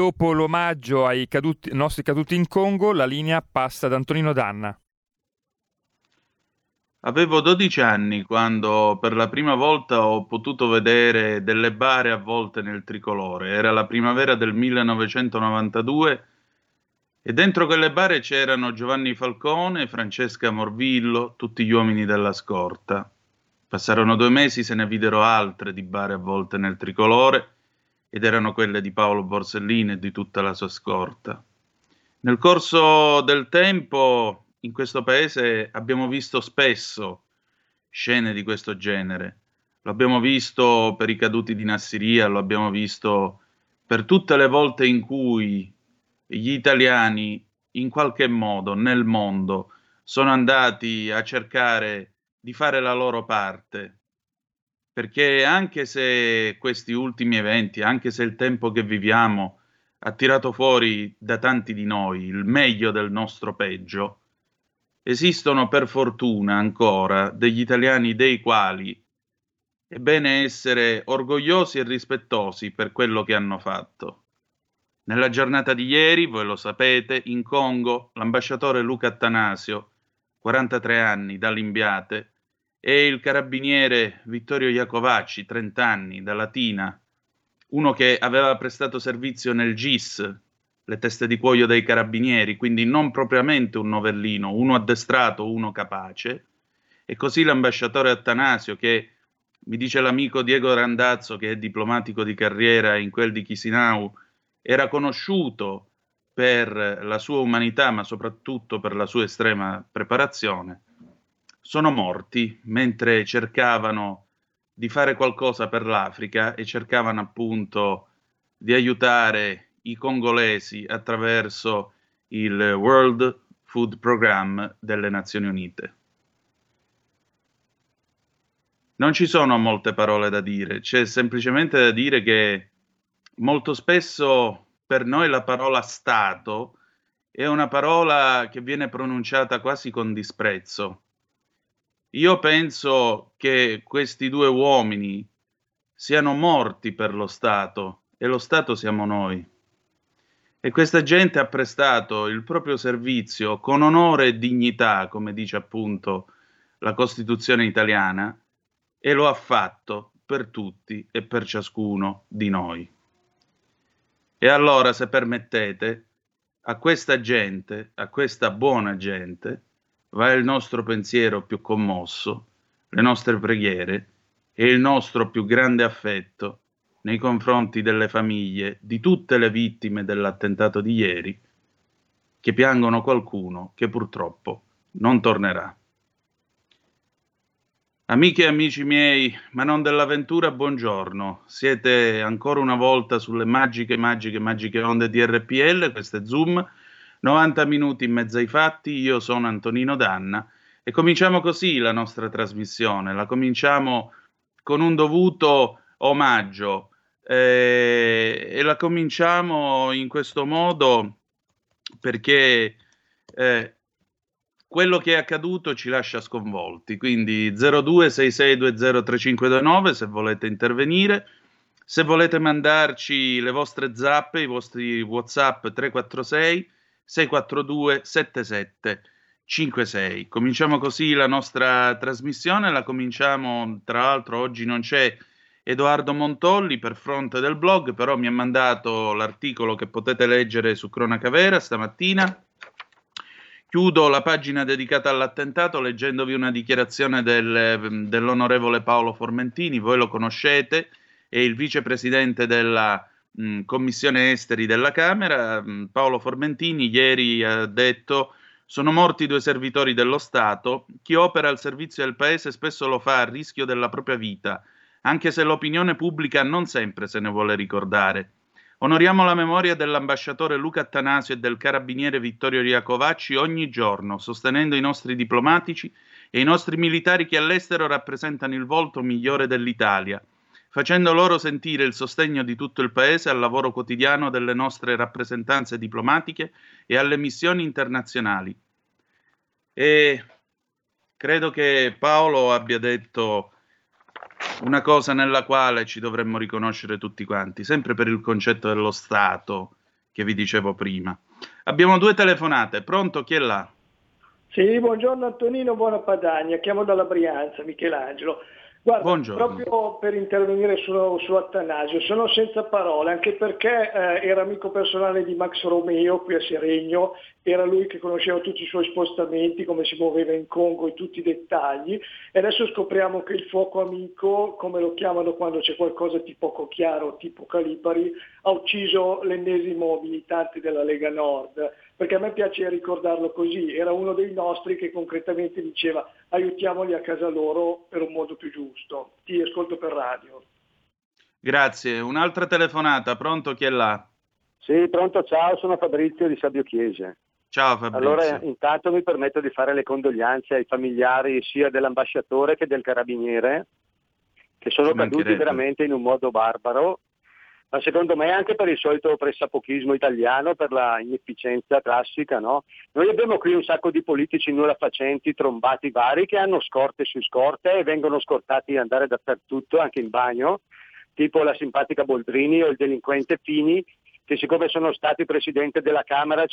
Dopo l'omaggio ai caduti, nostri caduti in Congo, la linea passa ad Antonino Danna. Avevo 12 anni quando per la prima volta ho potuto vedere delle bare avvolte nel tricolore. Era la primavera del 1992 e dentro quelle bare c'erano Giovanni Falcone, Francesca Morvillo, tutti gli uomini della scorta. Passarono due mesi, se ne videro altre di bare avvolte nel tricolore ed erano quelle di Paolo Borsellino e di tutta la sua scorta. Nel corso del tempo in questo paese abbiamo visto spesso scene di questo genere. Lo abbiamo visto per i caduti di Nassiria, lo abbiamo visto per tutte le volte in cui gli italiani in qualche modo nel mondo sono andati a cercare di fare la loro parte perché anche se questi ultimi eventi, anche se il tempo che viviamo ha tirato fuori da tanti di noi il meglio del nostro peggio, esistono per fortuna ancora degli italiani dei quali è bene essere orgogliosi e rispettosi per quello che hanno fatto. Nella giornata di ieri, voi lo sapete, in Congo l'ambasciatore Luca Attanasio, 43 anni da Limbiate, e il carabiniere Vittorio Iacovacci, 30 anni, da Latina, uno che aveva prestato servizio nel GIS, le teste di cuoio dei carabinieri, quindi non propriamente un novellino, uno addestrato, uno capace. E così l'ambasciatore Attanasio, che mi dice l'amico Diego Randazzo, che è diplomatico di carriera in quel di Chisinau, era conosciuto per la sua umanità, ma soprattutto per la sua estrema preparazione, sono morti mentre cercavano di fare qualcosa per l'Africa e cercavano appunto di aiutare i congolesi attraverso il World Food Program delle Nazioni Unite. Non ci sono molte parole da dire, c'è semplicemente da dire che molto spesso per noi la parola Stato è una parola che viene pronunciata quasi con disprezzo. Io penso che questi due uomini siano morti per lo Stato e lo Stato siamo noi. E questa gente ha prestato il proprio servizio con onore e dignità, come dice appunto la Costituzione italiana, e lo ha fatto per tutti e per ciascuno di noi. E allora, se permettete, a questa gente, a questa buona gente, va il nostro pensiero più commosso, le nostre preghiere e il nostro più grande affetto nei confronti delle famiglie di tutte le vittime dell'attentato di ieri, che piangono qualcuno che purtroppo non tornerà. Amiche e amici miei, ma non dell'avventura, buongiorno. Siete ancora una volta sulle magiche, magiche, magiche onde di RPL, questo è Zoom, 90 minuti in mezzo ai fatti, io sono Antonino Danna e cominciamo così la nostra trasmissione, la cominciamo con un dovuto omaggio eh, e la cominciamo in questo modo perché eh, quello che è accaduto ci lascia sconvolti. Quindi 0266203529 se volete intervenire. Se volete mandarci le vostre zappe, i vostri WhatsApp 346 642 7756. Cominciamo così la nostra trasmissione, la cominciamo tra l'altro oggi non c'è Edoardo Montolli per fronte del blog, però mi ha mandato l'articolo che potete leggere su Cronaca Vera stamattina Chiudo la pagina dedicata all'attentato leggendovi una dichiarazione del, dell'onorevole Paolo Formentini, voi lo conoscete, è il vicepresidente della mh, Commissione Esteri della Camera. Mh, Paolo Formentini ieri ha detto sono morti due servitori dello Stato, chi opera al servizio del Paese spesso lo fa a rischio della propria vita, anche se l'opinione pubblica non sempre se ne vuole ricordare. Onoriamo la memoria dell'ambasciatore Luca Attanasio e del carabiniere Vittorio Riacovacci ogni giorno, sostenendo i nostri diplomatici e i nostri militari che all'estero rappresentano il volto migliore dell'Italia, facendo loro sentire il sostegno di tutto il Paese al lavoro quotidiano delle nostre rappresentanze diplomatiche e alle missioni internazionali. E credo che Paolo abbia detto una cosa nella quale ci dovremmo riconoscere tutti quanti, sempre per il concetto dello Stato che vi dicevo prima. Abbiamo due telefonate, pronto? Chi è là? Sì, buongiorno Antonino, buona Padagna, chiamo dalla Brianza, Michelangelo. Guarda, Buongiorno. proprio per intervenire su, su, Attanasio, sono senza parole, anche perché eh, era amico personale di Max Romeo qui a Seregno, era lui che conosceva tutti i suoi spostamenti, come si muoveva in Congo e tutti i dettagli, e adesso scopriamo che il fuoco amico, come lo chiamano quando c'è qualcosa di poco chiaro, tipo Calipari, ha ucciso l'ennesimo militante della Lega Nord perché a me piace ricordarlo così, era uno dei nostri che concretamente diceva aiutiamoli a casa loro per un modo più giusto. Ti ascolto per radio. Grazie. Un'altra telefonata, pronto chi è là? Sì, pronto, ciao, sono Fabrizio di Sabio Chiese. Ciao Fabrizio. Allora, intanto mi permetto di fare le condoglianze ai familiari sia dell'ambasciatore che del carabiniere, che sono caduti veramente in un modo barbaro ma secondo me anche per il solito pressapochismo italiano, per la inefficienza classica. No? Noi abbiamo qui un sacco di politici nulla facenti, trombati vari, che hanno scorte su scorte e vengono scortati ad andare dappertutto, anche in bagno, tipo la simpatica Boldrini o il delinquente Fini, che siccome sono stati presidente della Camera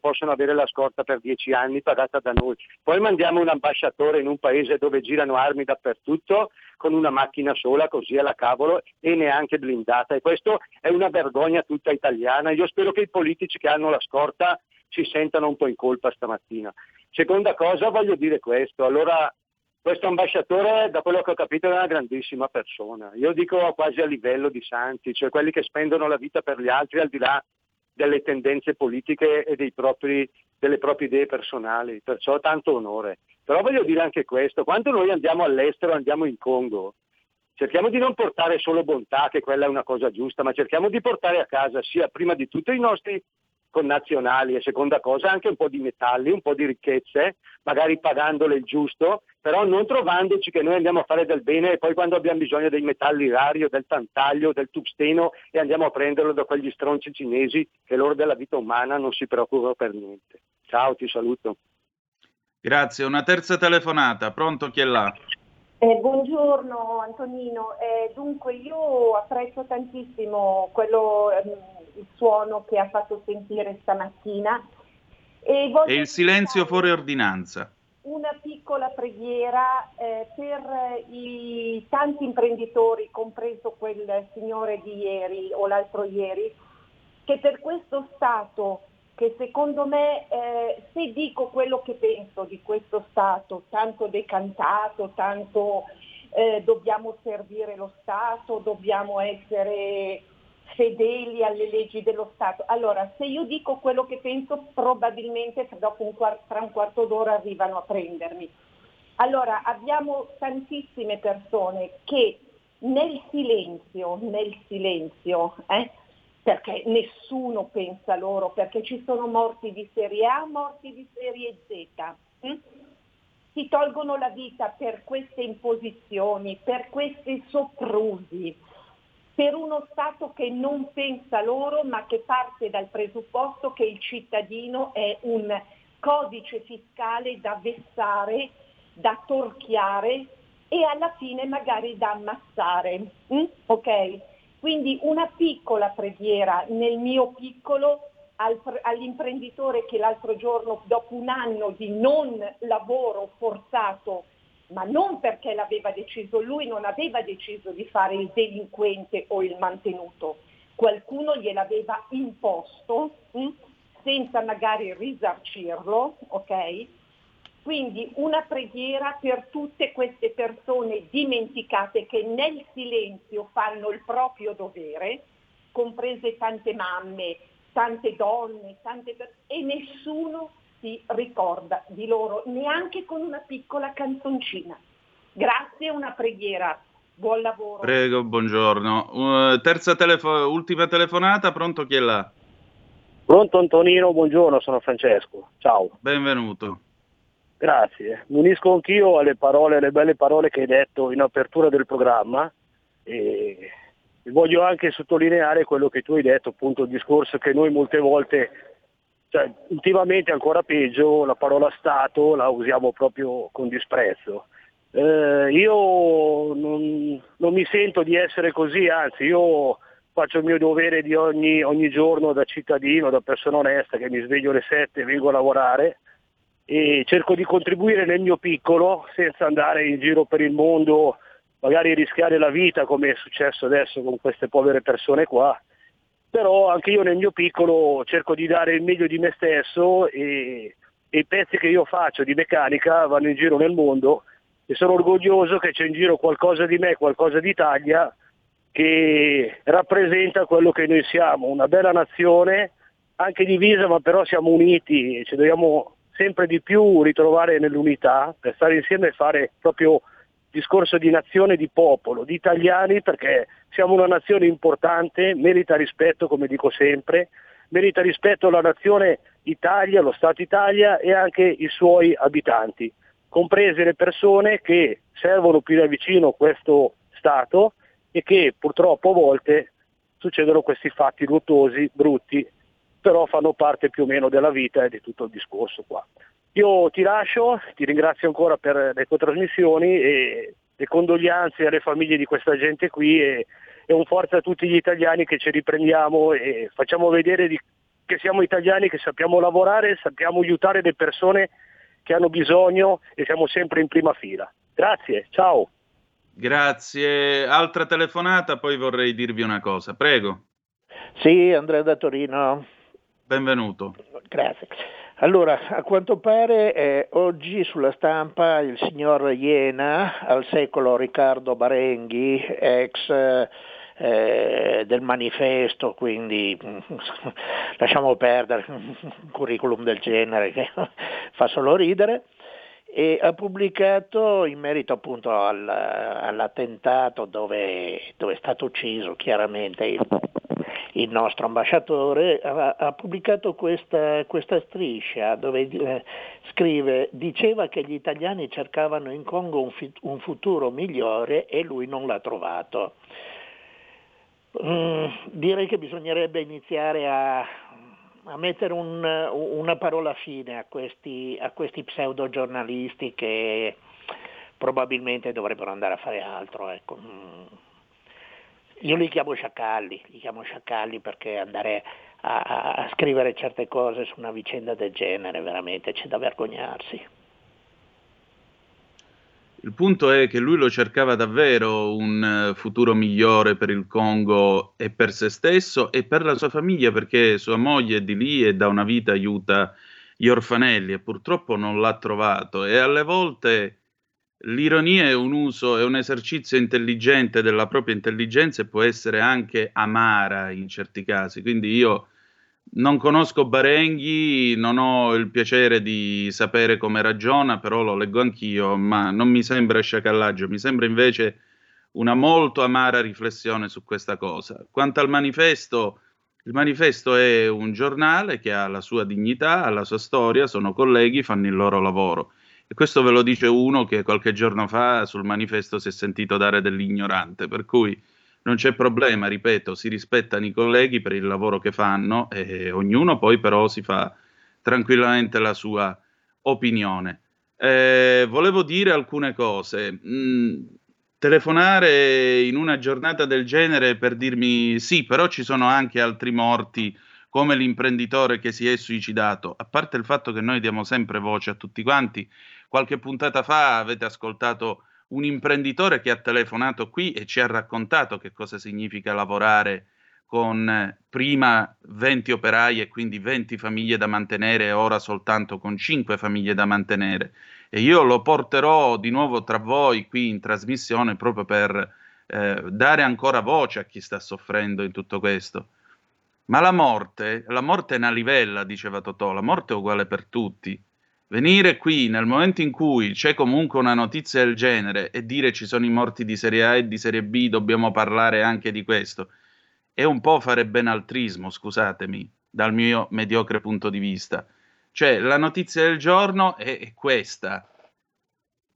possono avere la scorta per dieci anni pagata da noi. Poi mandiamo un ambasciatore in un paese dove girano armi dappertutto con una macchina sola, così alla cavolo, e neanche blindata. E questo è una vergogna tutta italiana. Io spero che i politici che hanno la scorta si sentano un po' in colpa stamattina. Seconda cosa, voglio dire questo. Allora, questo ambasciatore, da quello che ho capito, è una grandissima persona. Io dico quasi a livello di santi, cioè quelli che spendono la vita per gli altri al di là delle tendenze politiche e propri, delle proprie idee personali, perciò tanto onore. Però voglio dire anche questo, quando noi andiamo all'estero, andiamo in Congo, cerchiamo di non portare solo bontà, che quella è una cosa giusta, ma cerchiamo di portare a casa sia prima di tutto i nostri connazionali e seconda cosa anche un po' di metalli, un po' di ricchezze, magari pagandole il giusto, però non trovandoci che noi andiamo a fare del bene e poi quando abbiamo bisogno dei metalli rari o del tantaglio, del tungsteno e andiamo a prenderlo da quegli stronzi cinesi che loro della vita umana non si preoccupano per niente. Ciao, ti saluto. Grazie, una terza telefonata, pronto chi è là? Eh, buongiorno Antonino, eh, dunque io apprezzo tantissimo quello... Eh, il suono che ha fatto sentire stamattina. E, e il silenzio fuori ordinanza. Una piccola preghiera eh, per i tanti imprenditori, compreso quel signore di ieri o l'altro ieri, che per questo Stato, che secondo me, eh, se dico quello che penso di questo Stato, tanto decantato, tanto eh, dobbiamo servire lo Stato, dobbiamo essere fedeli alle leggi dello Stato. Allora, se io dico quello che penso, probabilmente dopo un quarto, tra un quarto d'ora arrivano a prendermi. Allora, abbiamo tantissime persone che nel silenzio, nel silenzio, eh, perché nessuno pensa loro, perché ci sono morti di serie A, morti di serie Z, hm? si tolgono la vita per queste imposizioni, per questi soprusi per uno Stato che non pensa loro ma che parte dal presupposto che il cittadino è un codice fiscale da vessare, da torchiare e alla fine magari da ammazzare. Mm? Okay? Quindi una piccola preghiera nel mio piccolo al, all'imprenditore che l'altro giorno, dopo un anno di non lavoro forzato, ma non perché l'aveva deciso lui, non aveva deciso di fare il delinquente o il mantenuto, qualcuno gliel'aveva imposto mh, hm, senza magari risarcirlo, ok? Quindi una preghiera per tutte queste persone dimenticate che nel silenzio fanno il proprio dovere, comprese tante mamme, tante donne, tante e nessuno si ricorda di loro neanche con una piccola canzoncina. Grazie, una preghiera. Buon lavoro. Prego, buongiorno. Uh, terza telefo- ultima telefonata, pronto chi è là? Pronto Antonino, buongiorno, sono Francesco. Ciao. Benvenuto. Grazie. Mi unisco anch'io alle parole, alle belle parole che hai detto in apertura del programma e voglio anche sottolineare quello che tu hai detto, appunto il discorso che noi molte volte cioè, ultimamente ancora peggio, la parola Stato la usiamo proprio con disprezzo. Eh, io non, non, mi sento di essere così, anzi io faccio il mio dovere di ogni, ogni giorno da cittadino, da persona onesta che mi sveglio alle 7 e vengo a lavorare e cerco di contribuire nel mio piccolo senza andare in giro per il mondo, magari rischiare la vita come è successo adesso con queste povere persone qua però anche io nel mio piccolo cerco di dare il meglio di me stesso e, e i pezzi che io faccio di meccanica vanno in giro nel mondo e sono orgoglioso che c'è in giro qualcosa di me, qualcosa d'Italia che rappresenta quello che noi siamo, una bella nazione, anche divisa ma però siamo uniti e ci dobbiamo sempre di più ritrovare nell'unità per stare insieme e fare proprio discorso di nazione, di popolo, di italiani, perché siamo una nazione importante, merita rispetto, come dico sempre, merita rispetto la nazione Italia, lo Stato Italia e anche i suoi abitanti, comprese le persone che servono più da vicino questo Stato e che purtroppo a volte succedono questi fatti luttosi, brutti, però fanno parte più o meno della vita e di tutto il discorso qua. Io ti lascio, ti ringrazio ancora per le tue trasmissioni e le condoglianze alle famiglie di questa gente qui e, e un forza a tutti gli italiani che ci riprendiamo e facciamo vedere di, che siamo italiani, che sappiamo lavorare, sappiamo aiutare le persone che hanno bisogno e siamo sempre in prima fila. Grazie, ciao. Grazie. Altra telefonata, poi vorrei dirvi una cosa. Prego. Sì, Andrea da Torino. Benvenuto. Grazie. Allora, a quanto pare eh, oggi sulla stampa il signor Iena, al secolo Riccardo Barenghi, ex eh, del manifesto, quindi lasciamo perdere un curriculum del genere che fa solo ridere, e ha pubblicato in merito appunto al, all'attentato dove, dove, è stato ucciso chiaramente il, il nostro ambasciatore, ha, ha pubblicato questa, questa, striscia dove eh, scrive diceva che gli italiani cercavano in Congo un, un futuro migliore e lui non l'ha trovato. Mm, direi che bisognerebbe iniziare a, a mettere un, una parola fine a questi, a questi pseudo che probabilmente dovrebbero andare a fare altro. Ecco. Mm. Io li chiamo sciacalli, li chiamo sciacalli perché andare a, a scrivere certe cose su una vicenda del genere veramente c'è da vergognarsi. Il punto è che lui lo cercava davvero un eh, futuro migliore per il Congo e per se stesso e per la sua famiglia, perché sua moglie è di lì e da una vita aiuta gli orfanelli e purtroppo non l'ha trovato. E alle volte l'ironia è un uso, è un esercizio intelligente della propria intelligenza e può essere anche amara in certi casi. Quindi io non conosco Barenghi, non ho il piacere di sapere come ragiona, però lo leggo anch'io, ma non mi sembra sciacallaggio, mi sembra invece una molto amara riflessione su questa cosa. Quanto al manifesto, il manifesto è un giornale che ha la sua dignità, ha la sua storia, sono colleghi, fanno il loro lavoro. E questo ve lo dice uno che qualche giorno fa sul manifesto si è sentito dare dell'ignorante, per cui non c'è problema, ripeto, si rispettano i colleghi per il lavoro che fanno e ognuno poi però si fa tranquillamente la sua opinione. Eh, volevo dire alcune cose. Mm, telefonare in una giornata del genere per dirmi sì, però ci sono anche altri morti come l'imprenditore che si è suicidato, a parte il fatto che noi diamo sempre voce a tutti quanti, qualche puntata fa avete ascoltato un imprenditore che ha telefonato qui e ci ha raccontato che cosa significa lavorare con eh, prima 20 operai e quindi 20 famiglie da mantenere e ora soltanto con 5 famiglie da mantenere. E io lo porterò di nuovo tra voi qui in trasmissione proprio per eh, dare ancora voce a chi sta soffrendo in tutto questo. Ma la morte, la morte è una livella, diceva Totò, la morte è uguale per tutti. Venire qui nel momento in cui c'è comunque una notizia del genere e dire ci sono i morti di Serie A e di Serie B, dobbiamo parlare anche di questo, è un po' fare benaltrismo, scusatemi, dal mio mediocre punto di vista. Cioè, la notizia del giorno è, è questa.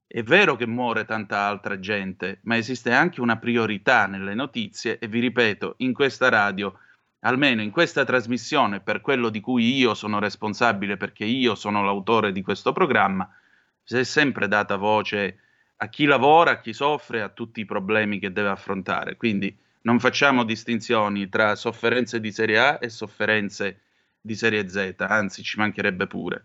È vero che muore tanta altra gente, ma esiste anche una priorità nelle notizie e vi ripeto, in questa radio almeno in questa trasmissione, per quello di cui io sono responsabile, perché io sono l'autore di questo programma, si è sempre data voce a chi lavora, a chi soffre, a tutti i problemi che deve affrontare. Quindi non facciamo distinzioni tra sofferenze di serie A e sofferenze di serie Z, anzi ci mancherebbe pure.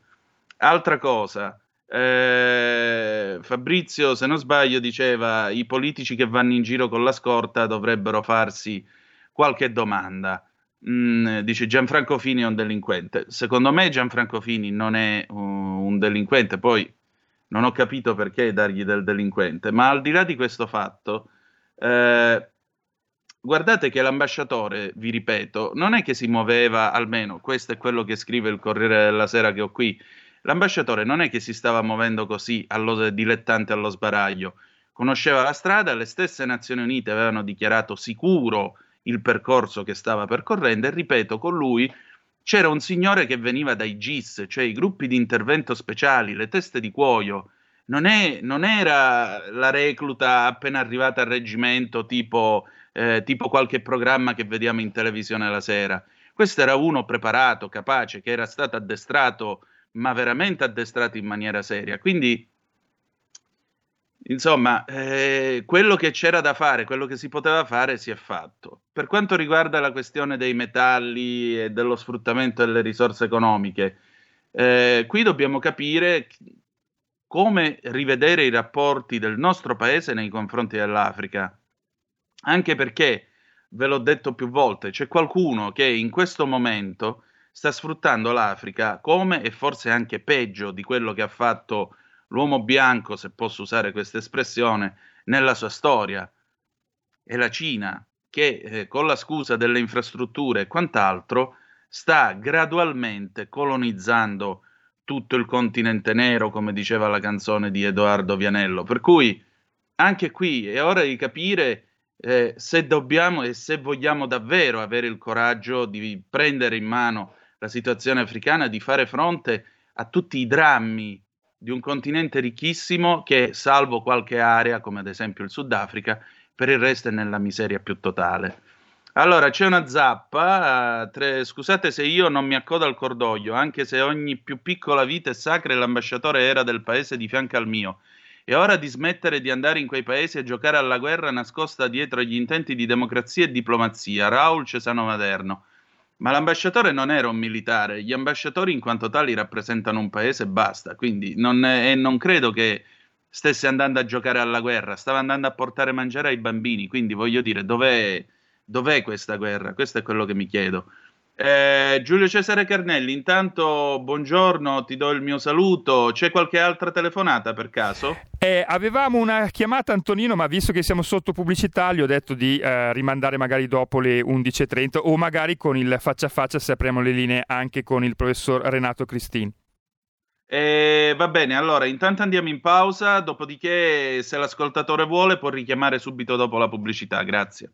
Altra cosa, eh, Fabrizio, se non sbaglio, diceva i politici che vanno in giro con la scorta dovrebbero farsi qualche domanda. Mm, dice Gianfranco Fini è un delinquente. Secondo me Gianfranco Fini non è uh, un delinquente, poi non ho capito perché dargli del delinquente, ma al di là di questo fatto, eh, guardate che l'ambasciatore, vi ripeto, non è che si muoveva, almeno questo è quello che scrive il Corriere della Sera che ho qui, l'ambasciatore non è che si stava muovendo così allo dilettante allo sbaraglio, conosceva la strada, le stesse Nazioni Unite avevano dichiarato sicuro il percorso che stava percorrendo e ripeto, con lui c'era un signore che veniva dai GIS, cioè i gruppi di intervento speciali, le teste di cuoio. Non, è, non era la recluta appena arrivata al reggimento, tipo, eh, tipo qualche programma che vediamo in televisione la sera. Questo era uno preparato, capace, che era stato addestrato, ma veramente addestrato in maniera seria. Quindi Insomma, eh, quello che c'era da fare, quello che si poteva fare, si è fatto. Per quanto riguarda la questione dei metalli e dello sfruttamento delle risorse economiche, eh, qui dobbiamo capire come rivedere i rapporti del nostro paese nei confronti dell'Africa. Anche perché, ve l'ho detto più volte, c'è qualcuno che in questo momento sta sfruttando l'Africa come e forse anche peggio di quello che ha fatto l'uomo bianco, se posso usare questa espressione, nella sua storia. È la Cina che, eh, con la scusa delle infrastrutture e quant'altro, sta gradualmente colonizzando tutto il continente nero, come diceva la canzone di Edoardo Vianello. Per cui anche qui è ora di capire eh, se dobbiamo e se vogliamo davvero avere il coraggio di prendere in mano la situazione africana, di fare fronte a tutti i drammi di un continente ricchissimo che, salvo qualche area, come ad esempio il Sudafrica, per il resto è nella miseria più totale. Allora, c'è una zappa, uh, tre, scusate se io non mi accodo al cordoglio, anche se ogni più piccola vita è sacra e l'ambasciatore era del paese di fianco al mio. È ora di smettere di andare in quei paesi a giocare alla guerra nascosta dietro agli intenti di democrazia e diplomazia. Raul Cesano Maderno. Ma l'ambasciatore non era un militare, gli ambasciatori in quanto tali rappresentano un paese e basta, quindi non, e non credo che stesse andando a giocare alla guerra, stava andando a portare mangiare ai bambini, quindi voglio dire, dov'è, dov'è questa guerra? Questo è quello che mi chiedo. Eh, Giulio Cesare Carnelli, intanto buongiorno, ti do il mio saluto. C'è qualche altra telefonata per caso? Eh, avevamo una chiamata Antonino, ma visto che siamo sotto pubblicità, gli ho detto di eh, rimandare magari dopo le 11.30 o magari con il faccia a faccia se apriamo le linee anche con il professor Renato Cristin. Eh, va bene, allora intanto andiamo in pausa, dopodiché se l'ascoltatore vuole può richiamare subito dopo la pubblicità. Grazie.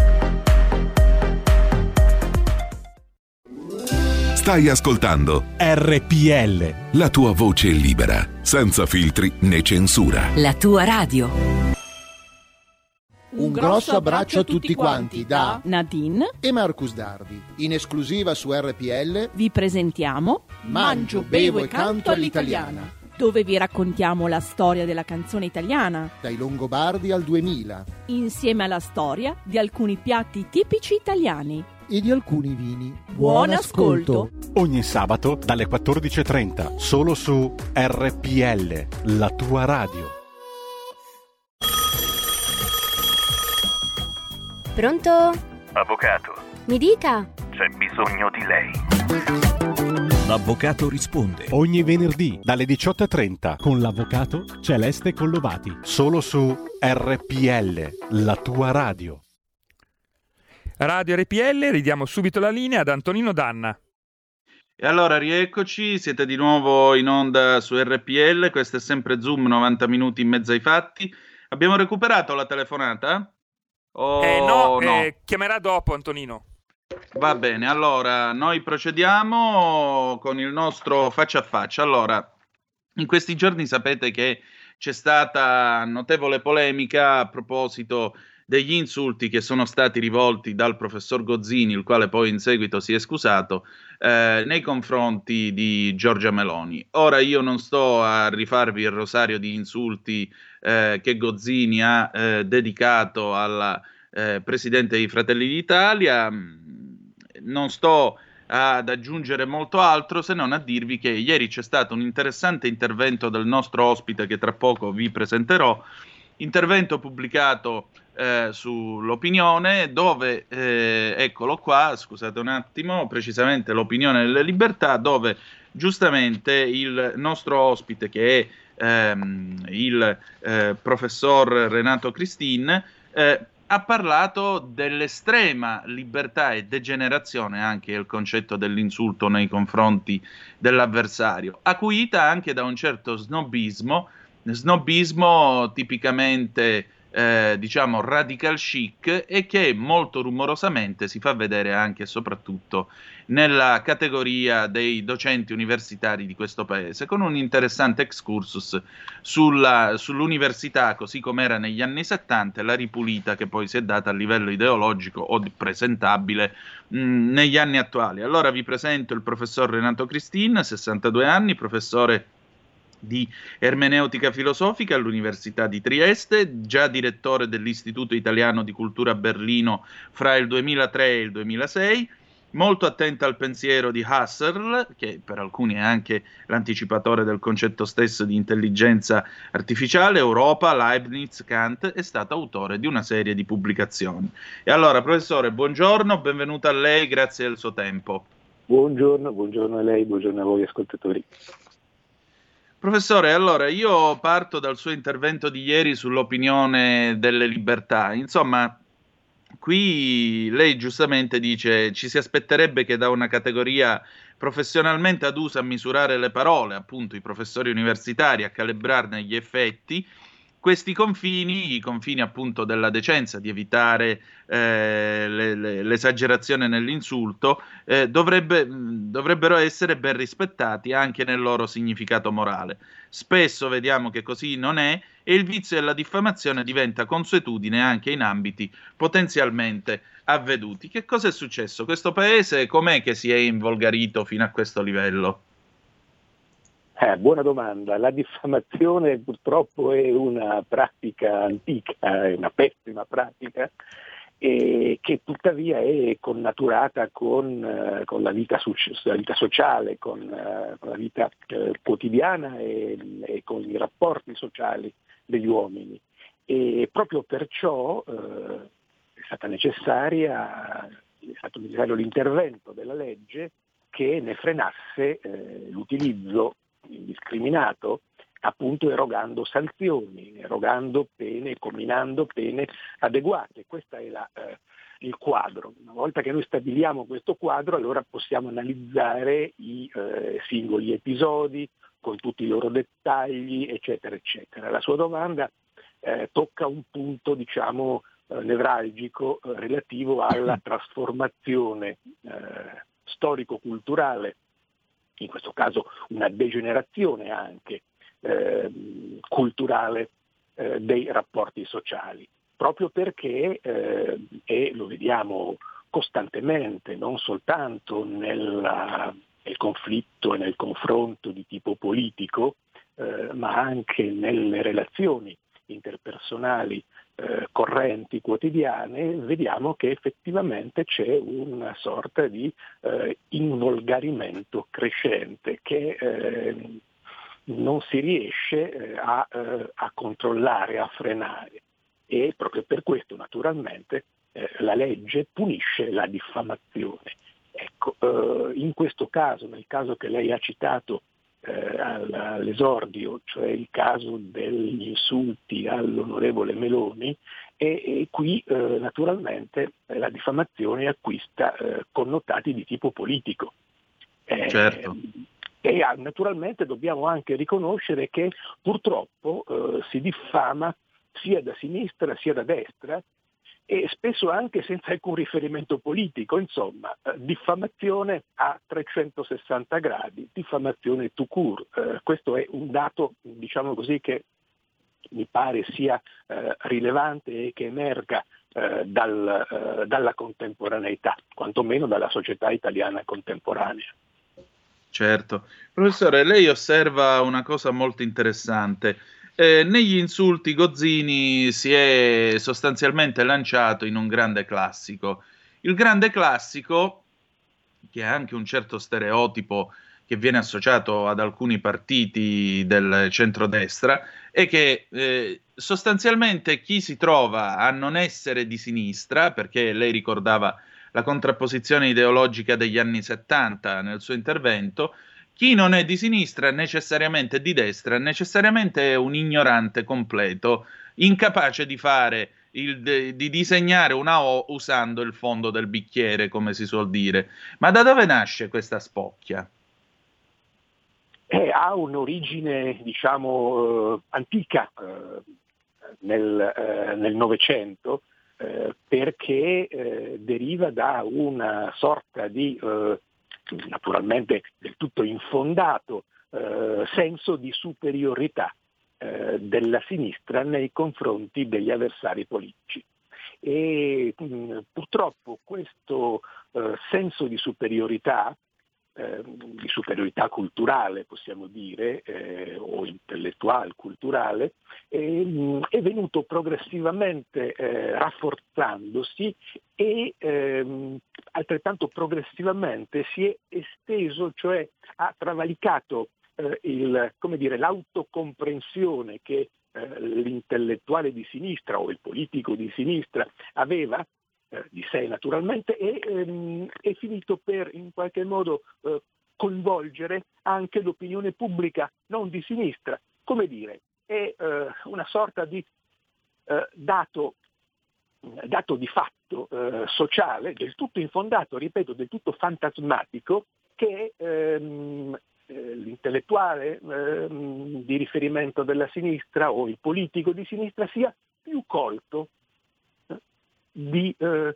Stai ascoltando RPL. La tua voce libera, senza filtri né censura. La tua radio. Un grosso abbraccio a tutti quanti da Nadine e Marcus Dardi. In esclusiva su RPL vi presentiamo Mangio, bevo e canto all'italiana dove vi raccontiamo la storia della canzone italiana. Dai Longobardi al 2000. Insieme alla storia di alcuni piatti tipici italiani e di alcuni vini. Buon ascolto! Ogni sabato dalle 14.30, solo su RPL, la tua radio. Pronto? Avvocato. Mi dica. C'è bisogno di lei. L'avvocato risponde ogni venerdì dalle 18.30 con l'avvocato Celeste Collovati, solo su RPL, la tua radio. Radio RPL, ridiamo subito la linea ad Antonino Danna. E allora rieccoci, siete di nuovo in onda su RPL, questo è sempre Zoom 90 minuti in mezzo ai fatti. Abbiamo recuperato la telefonata? Oh, eh no, no. Eh, chiamerà dopo Antonino. Va bene, allora noi procediamo con il nostro faccia a faccia. Allora, in questi giorni sapete che c'è stata notevole polemica a proposito degli insulti che sono stati rivolti dal professor Gozzini, il quale poi in seguito si è scusato, eh, nei confronti di Giorgia Meloni. Ora io non sto a rifarvi il rosario di insulti eh, che Gozzini ha eh, dedicato alla eh, Presidente dei Fratelli d'Italia, non sto ad aggiungere molto altro se non a dirvi che ieri c'è stato un interessante intervento del nostro ospite che tra poco vi presenterò, intervento pubblicato eh, sull'opinione dove, eh, eccolo qua, scusate un attimo, precisamente l'opinione delle libertà, dove giustamente il nostro ospite che è ehm, il eh, professor Renato Cristin eh, ha parlato dell'estrema libertà e degenerazione, anche il concetto dell'insulto nei confronti dell'avversario, acuita anche da un certo snobismo, snobismo tipicamente eh, diciamo radical chic e che molto rumorosamente si fa vedere anche e soprattutto nella categoria dei docenti universitari di questo paese, con un interessante excursus sulla, sull'università così come era negli anni 70 e la ripulita che poi si è data a livello ideologico o presentabile mh, negli anni attuali. Allora vi presento il professor Renato Cristin, 62 anni, professore di ermeneutica filosofica all'Università di Trieste, già direttore dell'Istituto Italiano di Cultura Berlino fra il 2003 e il 2006, molto attento al pensiero di Husserl, che per alcuni è anche l'anticipatore del concetto stesso di intelligenza artificiale, Europa, Leibniz, Kant, è stato autore di una serie di pubblicazioni. E allora, professore, buongiorno, benvenuto a lei, grazie del suo tempo. Buongiorno, buongiorno a lei, buongiorno a voi ascoltatori. Professore, allora io parto dal suo intervento di ieri sull'opinione delle libertà. Insomma, qui lei giustamente dice ci si aspetterebbe che da una categoria professionalmente adusa a misurare le parole, appunto i professori universitari, a calibrarne gli effetti, questi confini, i confini appunto della decenza, di evitare eh, le, le, l'esagerazione nell'insulto, eh, dovrebbe, dovrebbero essere ben rispettati anche nel loro significato morale. Spesso vediamo che così non è e il vizio della diffamazione diventa consuetudine anche in ambiti potenzialmente avveduti. Che cosa è successo? Questo paese com'è che si è involgarito fino a questo livello? Eh, buona domanda. La diffamazione purtroppo è una pratica antica, è una pessima pratica e che tuttavia è connaturata con, eh, con la, vita so- la, vita sociale, con, eh, con la vita eh, quotidiana e, e, con i rapporti sociali degli uomini. E proprio perciò eh, è stata necessaria, è stato necessario l'intervento della legge che ne frenasse eh, l'utilizzo indiscriminato, appunto erogando sanzioni, erogando pene, combinando pene adeguate. Questo è la, eh, il quadro. Una volta che noi stabiliamo questo quadro, allora possiamo analizzare i eh, singoli episodi con tutti i loro dettagli, eccetera, eccetera. La sua domanda eh, tocca un punto, diciamo, eh, nevralgico eh, relativo alla trasformazione eh, storico-culturale in questo caso una degenerazione anche eh, culturale eh, dei rapporti sociali, proprio perché, eh, e lo vediamo costantemente, non soltanto nella, nel conflitto e nel confronto di tipo politico, eh, ma anche nelle relazioni interpersonali eh, correnti quotidiane, vediamo che effettivamente c'è una sorta di eh, involgarimento crescente che eh, non si riesce eh, a, eh, a, controllare, a frenare. E proprio per questo naturalmente la legge punisce la diffamazione. Ecco, in questo caso, nel caso che lei ha citato eh, all'esordio, cioè il caso degli insulti all'onorevole Meloni, e, e qui eh, naturalmente la diffamazione acquista eh, connotati di tipo politico. Eh, certo. E ah, naturalmente dobbiamo anche riconoscere che purtroppo eh, si diffama sia da sinistra sia da destra e spesso anche senza alcun riferimento politico, insomma, eh, diffamazione a 360 gradi, diffamazione tout court. Eh, questo è un dato, diciamo così, che mi pare sia eh, rilevante e che emerga eh, dal, eh, dalla contemporaneità, quantomeno dalla società italiana contemporanea. Certo. Professore, lei osserva una cosa molto interessante eh, negli insulti Gozzini si è sostanzialmente lanciato in un grande classico. Il grande classico, che ha anche un certo stereotipo che viene associato ad alcuni partiti del centrodestra, è che eh, sostanzialmente chi si trova a non essere di sinistra, perché lei ricordava la contrapposizione ideologica degli anni 70 nel suo intervento, chi non è di sinistra è necessariamente di destra, è necessariamente un ignorante completo, incapace di fare il, di disegnare una O usando il fondo del bicchiere, come si suol dire. Ma da dove nasce questa spocchia? Eh, ha un'origine, diciamo, eh, antica eh, nel eh, Novecento, eh, perché eh, deriva da una sorta di, naturalmente del tutto infondato, senso di superiorità eh, della sinistra nei confronti degli avversari politici. E mh, purtroppo questo eh, senso di superiorità, eh, di superiorità culturale possiamo dire, eh, o intellettuale, culturale, mh, mm, è venuto progressivamente eh, rafforzandosi e ehm, altrettanto progressivamente si è esteso, cioè ha travalicato eh, il, dire, l'autocomprensione che eh, l'intellettuale di sinistra o il politico di sinistra aveva eh, di sé naturalmente e ehm, è finito per in qualche modo eh, coinvolgere anche l'opinione pubblica non di sinistra. Come dire, è eh, una sorta di eh, dato dato di fatto sociale, del tutto infondato, ripeto, del tutto fantasmatico, che ehm, eh, l'intellettuale eh, di riferimento della sinistra o il politico di sinistra sia più colto di, eh,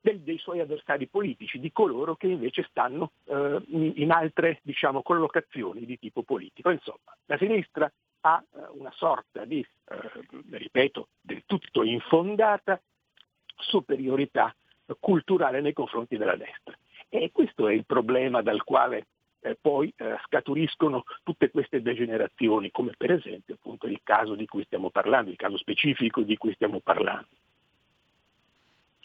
del, dei suoi avversari politici, di coloro che invece stanno eh, in altre diciamo, collocazioni di tipo politico. Insomma, la sinistra ha eh, una sorta di, ripeto, del tutto infondata superiorità culturale nei confronti della destra. E questo è il problema dal quale eh, poi eh, scaturiscono tutte queste degenerazioni, come per esempio appunto il caso di cui stiamo parlando, il caso specifico di cui stiamo parlando.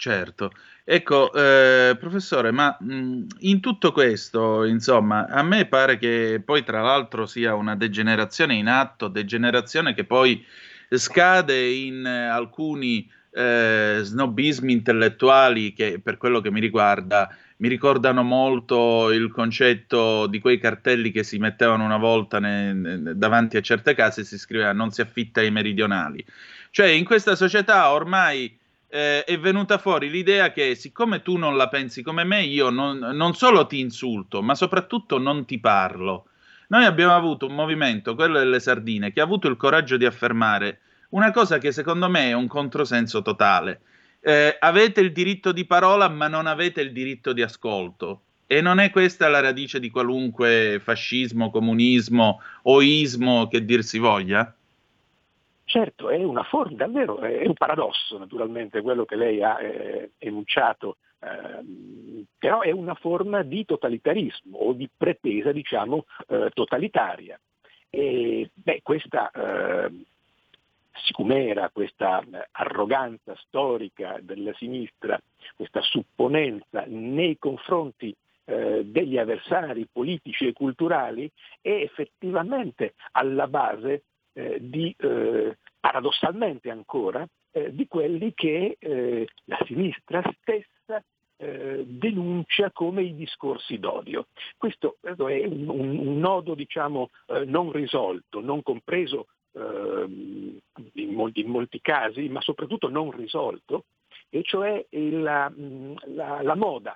Certo, ecco eh, professore, ma mh, in tutto questo, insomma, a me pare che poi tra l'altro sia una degenerazione in atto, degenerazione che poi scade in alcuni eh, snobismi intellettuali che per quello che mi riguarda mi ricordano molto il concetto di quei cartelli che si mettevano una volta ne, ne, davanti a certe case e si scriveva non si affitta ai meridionali. Cioè in questa società ormai eh, è venuta fuori l'idea che siccome tu non la pensi come me, io non, non solo ti insulto, ma soprattutto non ti parlo. Noi abbiamo avuto un movimento, quello delle sardine, che ha avuto il coraggio di affermare una cosa che secondo me è un controsenso totale eh, avete il diritto di parola ma non avete il diritto di ascolto. E non è questa la radice di qualunque fascismo, comunismo o ismo che dir si voglia? Certo, è una forma, davvero, è un paradosso naturalmente quello che lei ha eh, enunciato, eh, però è una forma di totalitarismo o di pretesa, diciamo, eh, totalitaria. E beh, questa eh, sicumera, questa arroganza storica della sinistra, questa supponenza nei confronti eh, degli avversari politici e culturali è effettivamente alla base di, eh, paradossalmente ancora, eh, di quelli che eh, la sinistra stessa denuncia come i discorsi d'odio. Questo è un, nodo diciamo, non risolto, non compreso Ehm, in molti, in, molti, casi, ma soprattutto non risolto, e cioè la, la, la moda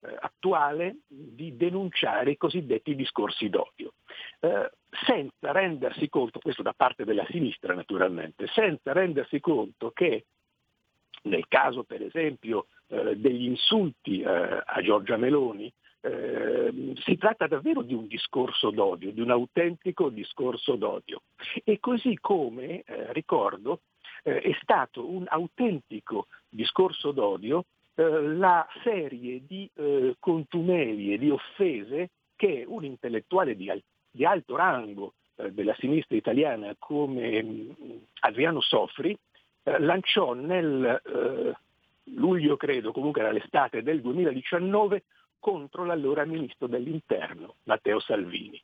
eh, attuale di denunciare i cosiddetti discorsi d'odio, eh, senza rendersi conto, questo da parte della sinistra naturalmente, senza rendersi conto che nel caso per esempio eh, degli insulti eh, a Giorgia Meloni, Ehm, si tratta davvero di un discorso d'odio, di un autentico discorso d'odio. E così come, eh, ricordo, eh, è stato un autentico discorso d'odio eh, la serie di eh, contumelie, di offese che un intellettuale di, al- di alto rango eh, della sinistra italiana come mm, Adriano Sofri eh, lanciò nel luglio, credo, comunque era l'estate del 2019, contro l'allora ministro dell'interno Matteo Salvini.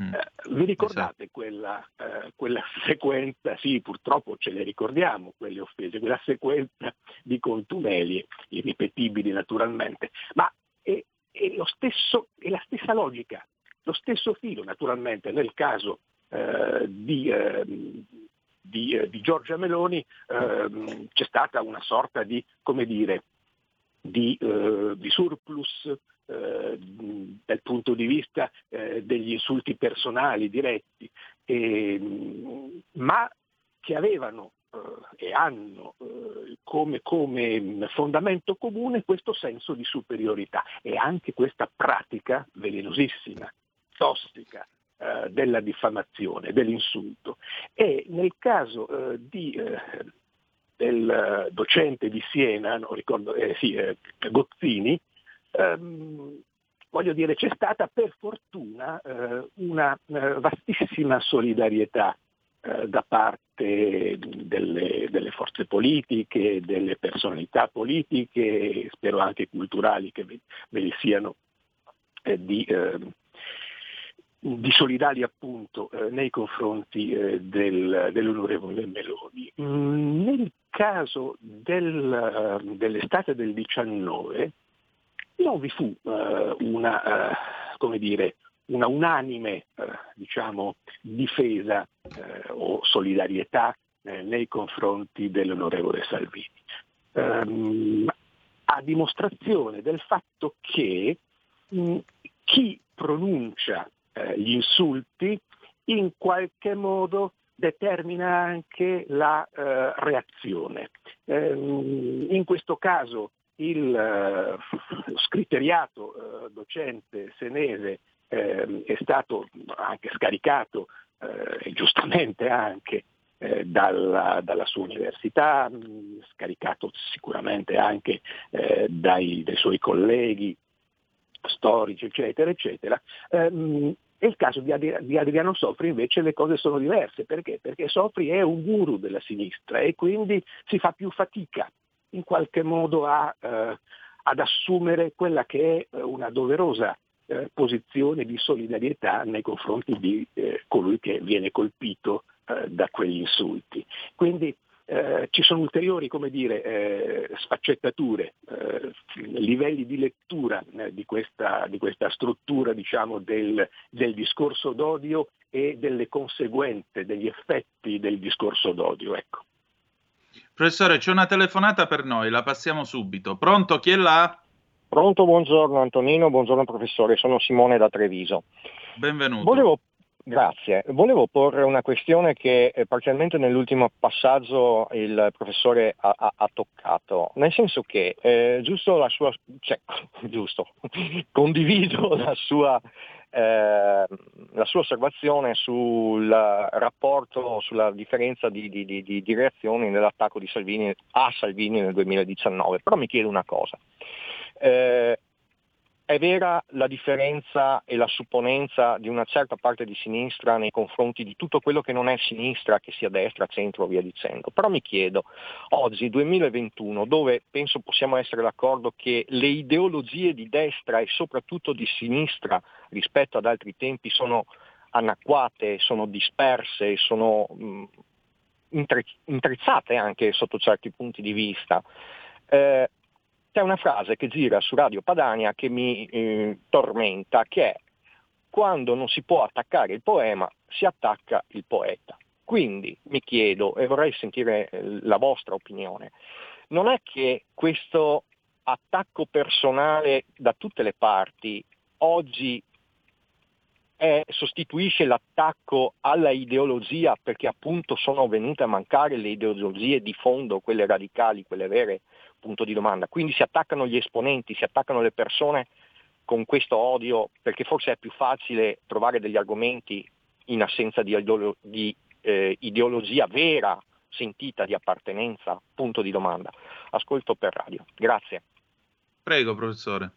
Mm, eh, vi ricordate esatto. quella, eh, quella, sequenza, sì purtroppo ce le ricordiamo quelle offese, quella sequenza di contumelie, irripetibili naturalmente, ma è, è, stesso, è la stessa logica, lo stesso filo naturalmente nel caso eh, di, ehm, di, eh, di Giorgia Meloni ehm, c'è stata una sorta di, come dire, di, eh, di surplus eh, dal punto di vista eh, degli insulti personali diretti, e, ma che avevano e hanno come, come, fondamento comune questo senso di superiorità e anche questa pratica velenosissima, tossica, eh, della diffamazione, dell'insulto. E nel caso eh, di, eh, del docente di Siena, ricordo, eh, sì, Gozzini, ehm, voglio dire, c'è stata per fortuna una vastissima solidarietà eh, da parte delle, delle, forze politiche, delle personalità politiche, spero anche culturali che ve, ve ne siano eh, di, eh, di, solidali appunto eh, nei confronti eh, del, dell'onorevole Meloni. Mm, nel caso del, dell'estate del 19 non vi fu una, come dire, una unanime diciamo, difesa o solidarietà nei confronti dell'onorevole Salvini, ehm, a dimostrazione del fatto che mh, chi pronuncia eh, gli insulti in qualche modo determina anche la eh, reazione. Ehm, in questo caso il uh, scriteriato uh, docente senese eh, è stato anche scaricato, eh, giustamente anche, eh, dalla, dalla, sua università, scaricato sicuramente anche eh, dai, dai, suoi colleghi storici, eccetera, eccetera. Ehm, nel caso di, Adriano Sofri invece le cose sono diverse, perché? Perché Sofri è un guru della sinistra e quindi si fa più fatica in qualche modo a, eh, ad assumere quella che è una doverosa eh, posizione di solidarietà nei confronti di eh, colui che viene colpito eh, da quegli insulti. Quindi eh, ci sono ulteriori come dire, eh, sfaccettature, eh, livelli di lettura di questa, di, questa, struttura diciamo, del, del, discorso d'odio e delle conseguenze, degli effetti del discorso d'odio. Ecco. Professore, c'è una telefonata per noi, la passiamo subito. Pronto, chi è là? Pronto, buongiorno Antonino, buongiorno professore, sono Simone da Treviso. Benvenuto. Volevo, grazie, volevo porre una questione che eh, parzialmente nell'ultimo passaggio il professore ha, ha, ha toccato, nel senso che eh, giusto la sua, cioè, giusto, condivido la sua, eh, la sua osservazione sul rapporto, sulla differenza di, di, di, di reazioni nell'attacco Salvini a Salvini nel 2019, però mi chiedo una cosa. Eh, è vera la differenza e la supponenza di una certa parte di sinistra nei confronti di tutto quello che non è sinistra, che sia destra, centro via dicendo. Però mi chiedo, oggi 2021, dove penso possiamo essere d'accordo che le ideologie di destra e soprattutto di sinistra rispetto ad altri tempi sono anacquate, sono disperse, sono mh, intrezzate anche sotto certi punti di vista. Eh, c'è una frase che gira su Radio Padania che mi eh, tormenta, che è quando non si può attaccare il poema, si attacca il poeta. Quindi mi chiedo, e vorrei sentire eh, la vostra opinione, non è che questo attacco personale da tutte le parti oggi è, sostituisce l'attacco alla ideologia perché appunto sono venute a mancare le ideologie di fondo, quelle radicali, quelle vere, punto di domanda. Quindi si attaccano gli esponenti, si attaccano le persone con questo odio perché forse è più facile trovare degli argomenti in assenza di, ideolo- di eh, ideologia vera, sentita, di appartenenza, punto di domanda. Ascolto per radio. Grazie. Prego, professore.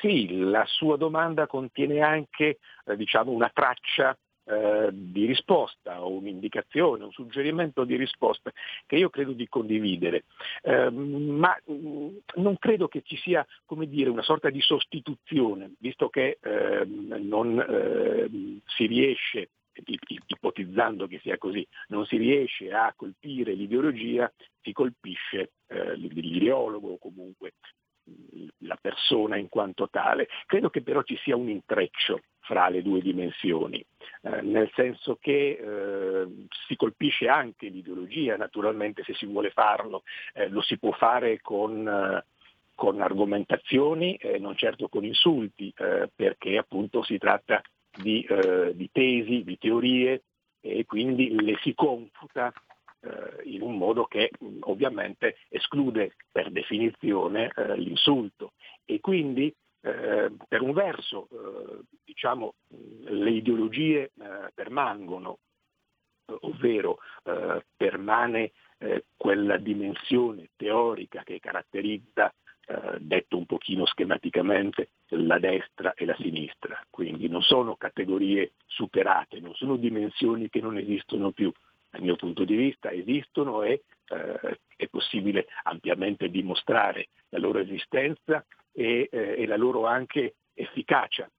Sì, la sua domanda contiene anche eh, diciamo, una traccia eh, di risposta o un'indicazione, un suggerimento di risposta che io credo di condividere, eh, ma mh, mm, non credo che ci sia come dire, una sorta di sostituzione, visto che eh, non ehm, si riesce ipotizzando che sia così, non si riesce a colpire l'ideologia, si colpisce eh, l'ideologo o comunque la persona in quanto tale. Credo che però ci sia un intreccio fra le due dimensioni. Eh, nel senso che eh, si colpisce anche l'ideologia, naturalmente se si vuole farlo, eh, lo si può fare con, eh, con argomentazioni, eh, non certo con insulti, eh, perché appunto si tratta di, di, tesi, di teorie e quindi le si confuta in un modo che ovviamente esclude per definizione l'insulto. E quindi eh, per un verso eh, diciamo, le ideologie eh, permangono, ovvero eh, permane eh, quella dimensione teorica che caratterizza, detto un pochino schematicamente, la destra e la sinistra, quindi non sono categorie superate, non sono dimensioni che non esistono più, dal mio punto di vista esistono e eh, è possibile ampiamente dimostrare la loro esistenza e, eh, e la loro anche efficacia.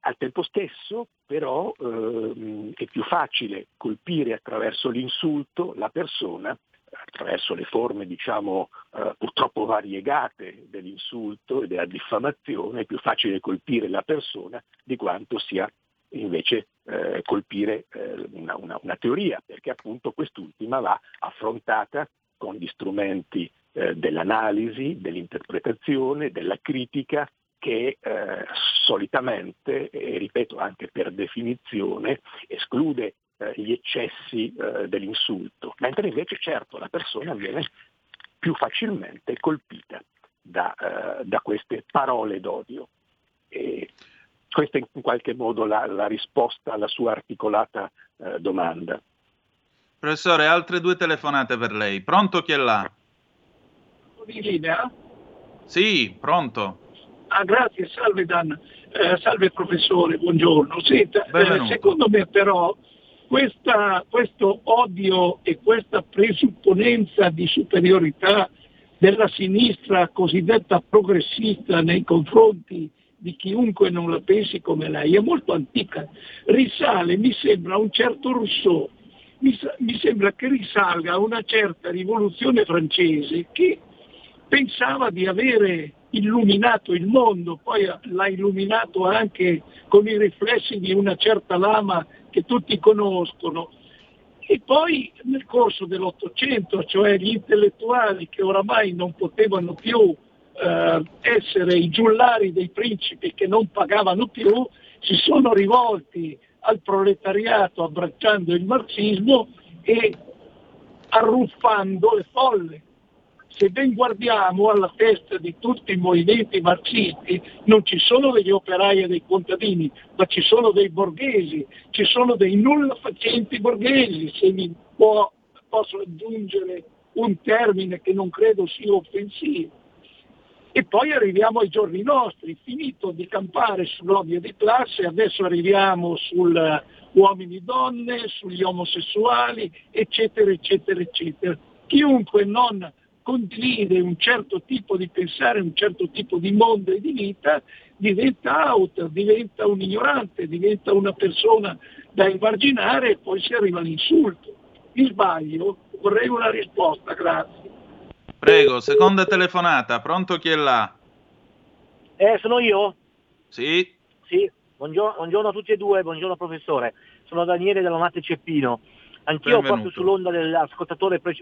Al tempo stesso però ehm, è più facile colpire attraverso l'insulto la persona, attraverso le forme diciamo eh, purtroppo variegate dell'insulto e della diffamazione, è più facile colpire la persona di quanto sia invece eh, colpire eh, una, una, una, teoria, perché appunto quest'ultima va affrontata con gli strumenti eh, dell'analisi, dell'interpretazione, della critica che eh, solitamente, e ripeto anche per definizione, esclude eh, gli eccessi eh, dell'insulto, mentre invece certo la persona viene più facilmente colpita da, da queste parole d'odio. E questa è in qualche modo la, la risposta alla sua articolata eh, domanda. Professore, altre due telefonate per lei. Pronto chi è là? in linea? Sì, pronto. Ah, grazie, salve Dan. Eh, salve professore, buongiorno. Senta, eh, secondo me però questa, questo odio e questa presupponenza di superiorità della sinistra cosiddetta progressista nei confronti di chiunque non la pensi come lei è molto antica, risale, mi sembra, a un certo Rousseau, mi, mi sembra che risalga a una certa rivoluzione francese che pensava di avere illuminato il mondo, poi l'ha illuminato anche con i riflessi di una certa lama che tutti conoscono. E poi nel corso dell'Ottocento, cioè gli intellettuali che oramai non potevano più eh, essere i giullari dei principi che non pagavano più, si sono rivolti al proletariato abbracciando il marxismo e arruffando le folle se ben guardiamo alla testa di tutti i movimenti marxisti, non ci sono degli operai e dei contadini, ma ci sono dei borghesi, ci sono dei nulla facenti borghesi, se mi può, posso aggiungere un termine che non credo sia offensivo. E poi arriviamo ai giorni nostri, finito di campare sull'odio di classe, adesso arriviamo sul uomini e donne, sugli omosessuali, eccetera, eccetera, eccetera. Chiunque non condivide un certo tipo di pensare, un certo tipo di mondo e di vita, diventa outer, diventa un ignorante, diventa una persona da emarginare e poi si arriva all'insulto. Mi sbaglio? Vorrei una risposta, grazie. Prego, seconda telefonata, pronto chi è là? Eh, sono io? Sì. Sì, buongiorno, buongiorno a tutti e due, buongiorno professore. Sono Daniele della Mate Ceppino. Anch'io Benvenuto. proprio sull'onda dell'ascoltatore pre-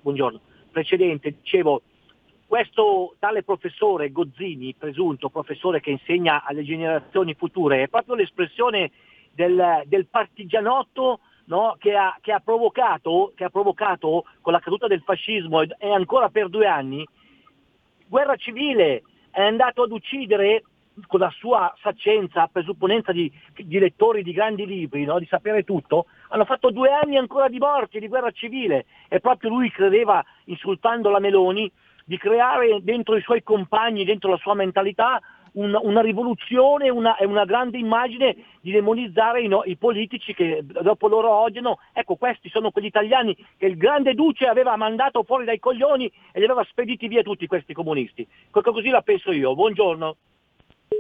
precedente, dicevo, questo tale professore Gozzini, presunto professore che insegna alle generazioni future, è proprio l'espressione del, del partigianotto no, che, ha, che, ha provocato, che, ha, provocato, con la caduta del fascismo e ancora per due anni, guerra civile, è andato ad uccidere con la sua saccenza, presupponenza di, di lettori di grandi libri, no? di sapere tutto, hanno fatto due anni ancora di morti, di guerra civile. E proprio lui credeva, insultando la Meloni, di creare dentro i suoi compagni, dentro la sua mentalità, una, una rivoluzione una, una, grande immagine di demonizzare i, no, i, politici che dopo loro odiano. Ecco, questi sono quegli italiani che il grande duce aveva mandato fuori dai coglioni e li aveva spediti via tutti questi comunisti. Così la penso io. Buongiorno.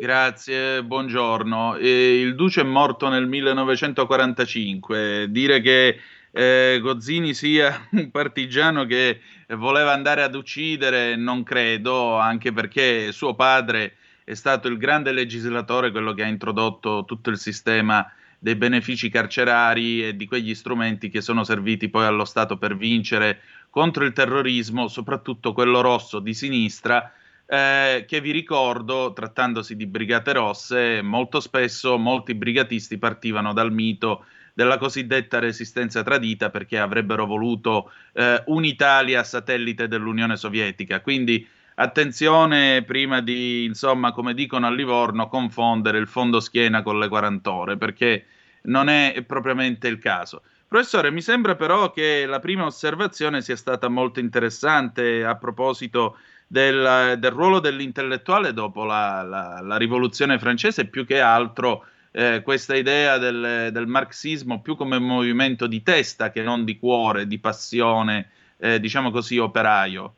Grazie, buongiorno. Eh, il Duce è morto nel 1945. Dire che eh, Gozzini sia un partigiano che voleva andare ad uccidere non credo, anche perché suo padre è stato il grande legislatore, quello che ha introdotto tutto il sistema dei benefici carcerari e di quegli strumenti che sono serviti poi allo Stato per vincere contro il terrorismo, soprattutto quello rosso di sinistra, eh, che vi ricordo, trattandosi di brigate rosse, molto spesso molti brigatisti partivano dal mito della cosiddetta resistenza tradita perché avrebbero voluto eh, un'Italia satellite dell'Unione Sovietica. Quindi attenzione prima di, insomma, come dicono a Livorno, confondere il fondo schiena con le 40 ore, perché non è propriamente il caso. Professore, mi sembra però che la prima osservazione sia stata molto interessante a proposito del, del ruolo dell'intellettuale dopo la, la, la, rivoluzione francese, più che altro eh, questa idea del, del, marxismo più come movimento di testa che non di cuore, di passione, eh, diciamo così, operaio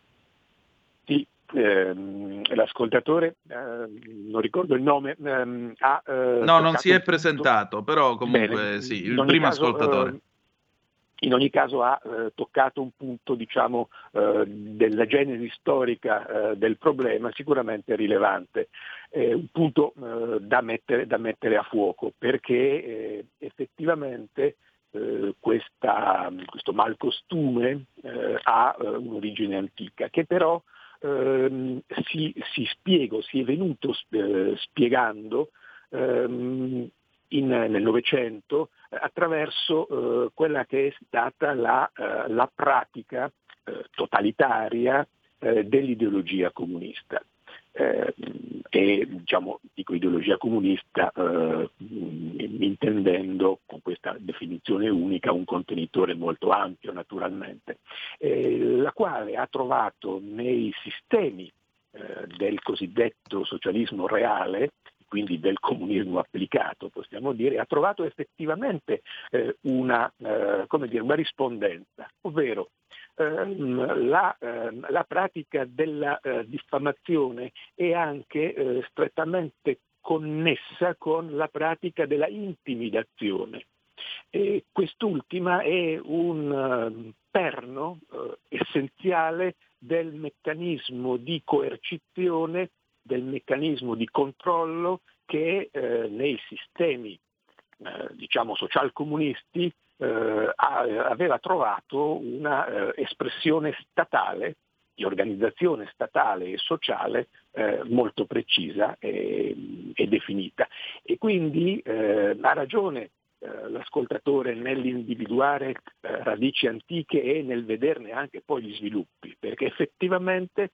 ehm, l'ascoltatore, eh, non ricordo il nome, ehm, ha... Eh, no, non si è presentato, però comunque Bene, sì, il primo caso, ascoltatore. Eh, in ogni caso ha eh, toccato un punto diciamo, eh, della genesi storica eh, del problema sicuramente rilevante, un punto da mettere, da, mettere, a fuoco perché effettivamente questa, questo malcostume ha un'origine antica che però ehm, si, si, spiego, si è venuto eh, spiegando ehm, in, nel Novecento attraverso eh, quella che è stata la, eh, la pratica eh, totalitaria eh, dell'ideologia comunista. Eh, e diciamo, dico ideologia comunista eh, intendendo con questa definizione unica un contenitore molto ampio naturalmente, eh, la quale ha trovato nei sistemi eh, del cosiddetto socialismo reale quindi del comunismo applicato, possiamo dire, ha trovato effettivamente eh, una, eh, dire, una rispondenza, ovvero ehm, la, ehm, la, pratica della eh, diffamazione è anche eh, strettamente connessa con la pratica della intimidazione. E quest'ultima è un uh, perno uh, essenziale del meccanismo di coercizione, del meccanismo di controllo che uh, nei sistemi diciamo socialcomunisti eh, aveva trovato una eh, espressione statale, di organizzazione statale e sociale eh, molto precisa e, e, definita. E quindi eh, ha ragione eh, l'ascoltatore nell'individuare eh, radici antiche e nel vederne anche poi gli sviluppi, perché effettivamente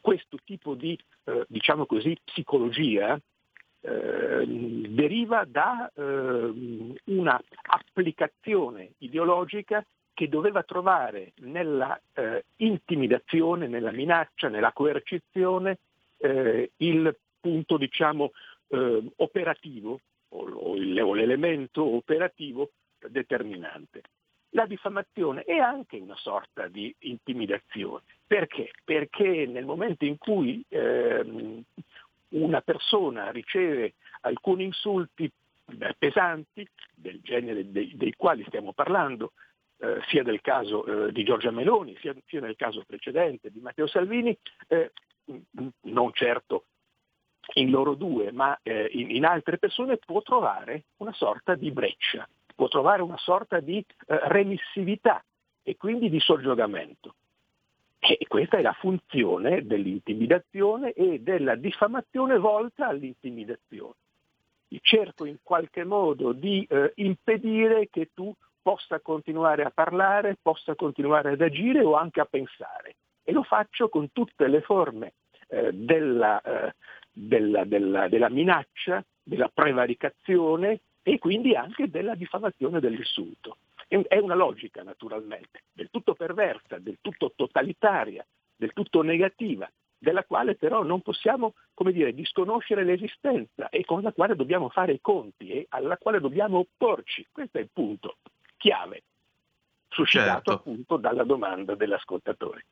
questo tipo di diciamo così, psicologia eh, deriva da eh, una applicazione ideologica che doveva trovare nella eh, intimidazione, nella minaccia, nella coercizione eh, il punto diciamo eh, operativo o, l'elemento operativo determinante. La diffamazione è anche una sorta di intimidazione. Perché? Perché nel momento in cui eh, una persona riceve alcuni insulti beh, pesanti, del genere dei, dei, quali stiamo parlando, eh, sia del caso eh, di Giorgia Meloni, sia, sia, nel caso precedente di Matteo Salvini, eh, non certo in loro due, ma eh, in, in, altre persone, può trovare una sorta di breccia, può trovare una sorta di eh, remissività e quindi di soggiogamento. E questa è la funzione dell'intimidazione e della diffamazione volta all'intimidazione. Cerco in qualche modo di eh, impedire che tu possa continuare a parlare, possa continuare ad agire o anche a pensare. E lo faccio con tutte le forme eh, della, eh, della, della, della minaccia, della prevaricazione e quindi anche della diffamazione dell'insulto. È una logica naturalmente, del tutto perversa, del tutto totalitaria, del tutto negativa, della quale però non possiamo come dire, disconoscere l'esistenza e con la quale dobbiamo fare i conti e alla quale dobbiamo opporci. Questo è il punto chiave, suscitato certo. appunto dalla domanda dell'ascoltatore.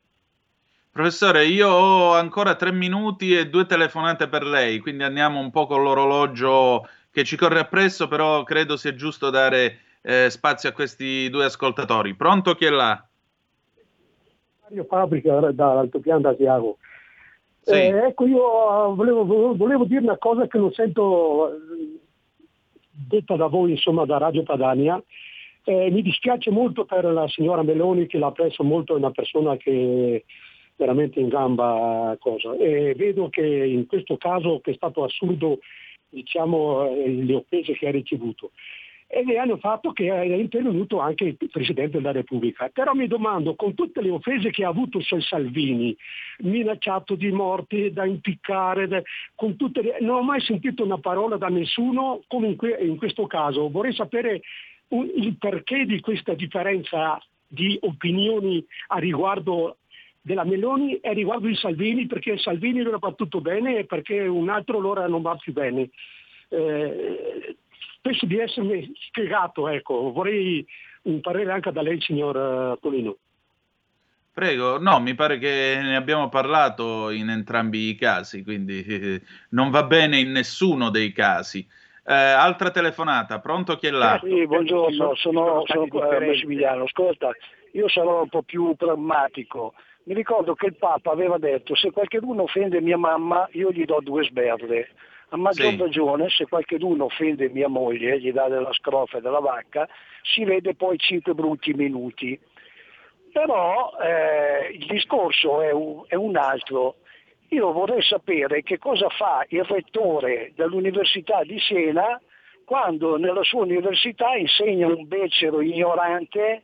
Professore, io ho ancora tre minuti e due telefonate per lei, quindi andiamo un po' con l'orologio che ci corre appresso, però credo sia giusto dare eh, spazio a questi due ascoltatori. Pronto chi è là? Mario Fabbrica dall'altopiano d'Asiago. Sì. Eh, ecco, io volevo, volevo, dire una cosa che non sento detta da voi, insomma, da Radio Padania. Eh, mi dispiace molto per la signora Meloni, che la apprezzo molto, è una persona che veramente in gamba cosa. E vedo che in questo caso che è stato assurdo diciamo, eh, le offese che ha ricevuto e ne hanno fatto che è intervenuto anche il Presidente della Repubblica. Però mi domando, con tutte le offese che ha avuto Salvini, minacciato di morti, da impiccare, da, le, non ho mai sentito una parola da nessuno come in, que, in questo caso. Vorrei sapere un, il perché di questa differenza di opinioni a riguardo della Meloni e riguardo di Salvini, perché Salvini non ha fatto bene e perché un altro allora non va più bene. Eh, penso di essermi spiegato, ecco. vorrei un parere anche da lei, signor eh, Polino. Prego, no, mi pare che ne abbiamo parlato in entrambi i casi, quindi eh, non va bene in nessuno dei casi. Eh, altra telefonata, pronto chi è là? Eh, sì, buongiorno, sono, sono eh, Massimiliano. Ascolta, io sarò un po' più pragmatico. Mi ricordo che il Papa aveva detto se qualcuno offende mia mamma io gli do due sberde. A maggior sì. ragione se qualcuno offende mia moglie, gli dà della scrofa e della vacca, si vede poi cinque brutti minuti. Però eh, il discorso è un, è un altro. Io vorrei sapere che cosa fa il rettore dell'Università di Siena quando nella sua università insegna un becero ignorante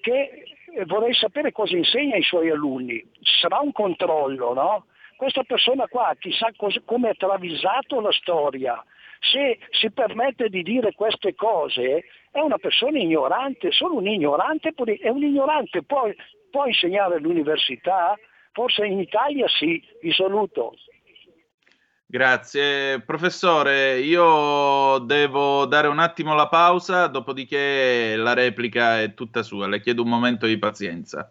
che vorrei sapere cosa insegna ai suoi alunni. Sarà un controllo, no? questa persona qua chissà come ha travisato la storia, se si permette di dire queste cose è una persona ignorante, solo un ignorante, è un ignorante, può, può insegnare all'università? Forse in Italia sì, vi saluto. Grazie. Professore, io devo dare un attimo la pausa, dopodiché la replica è tutta sua. Le chiedo un momento di pazienza.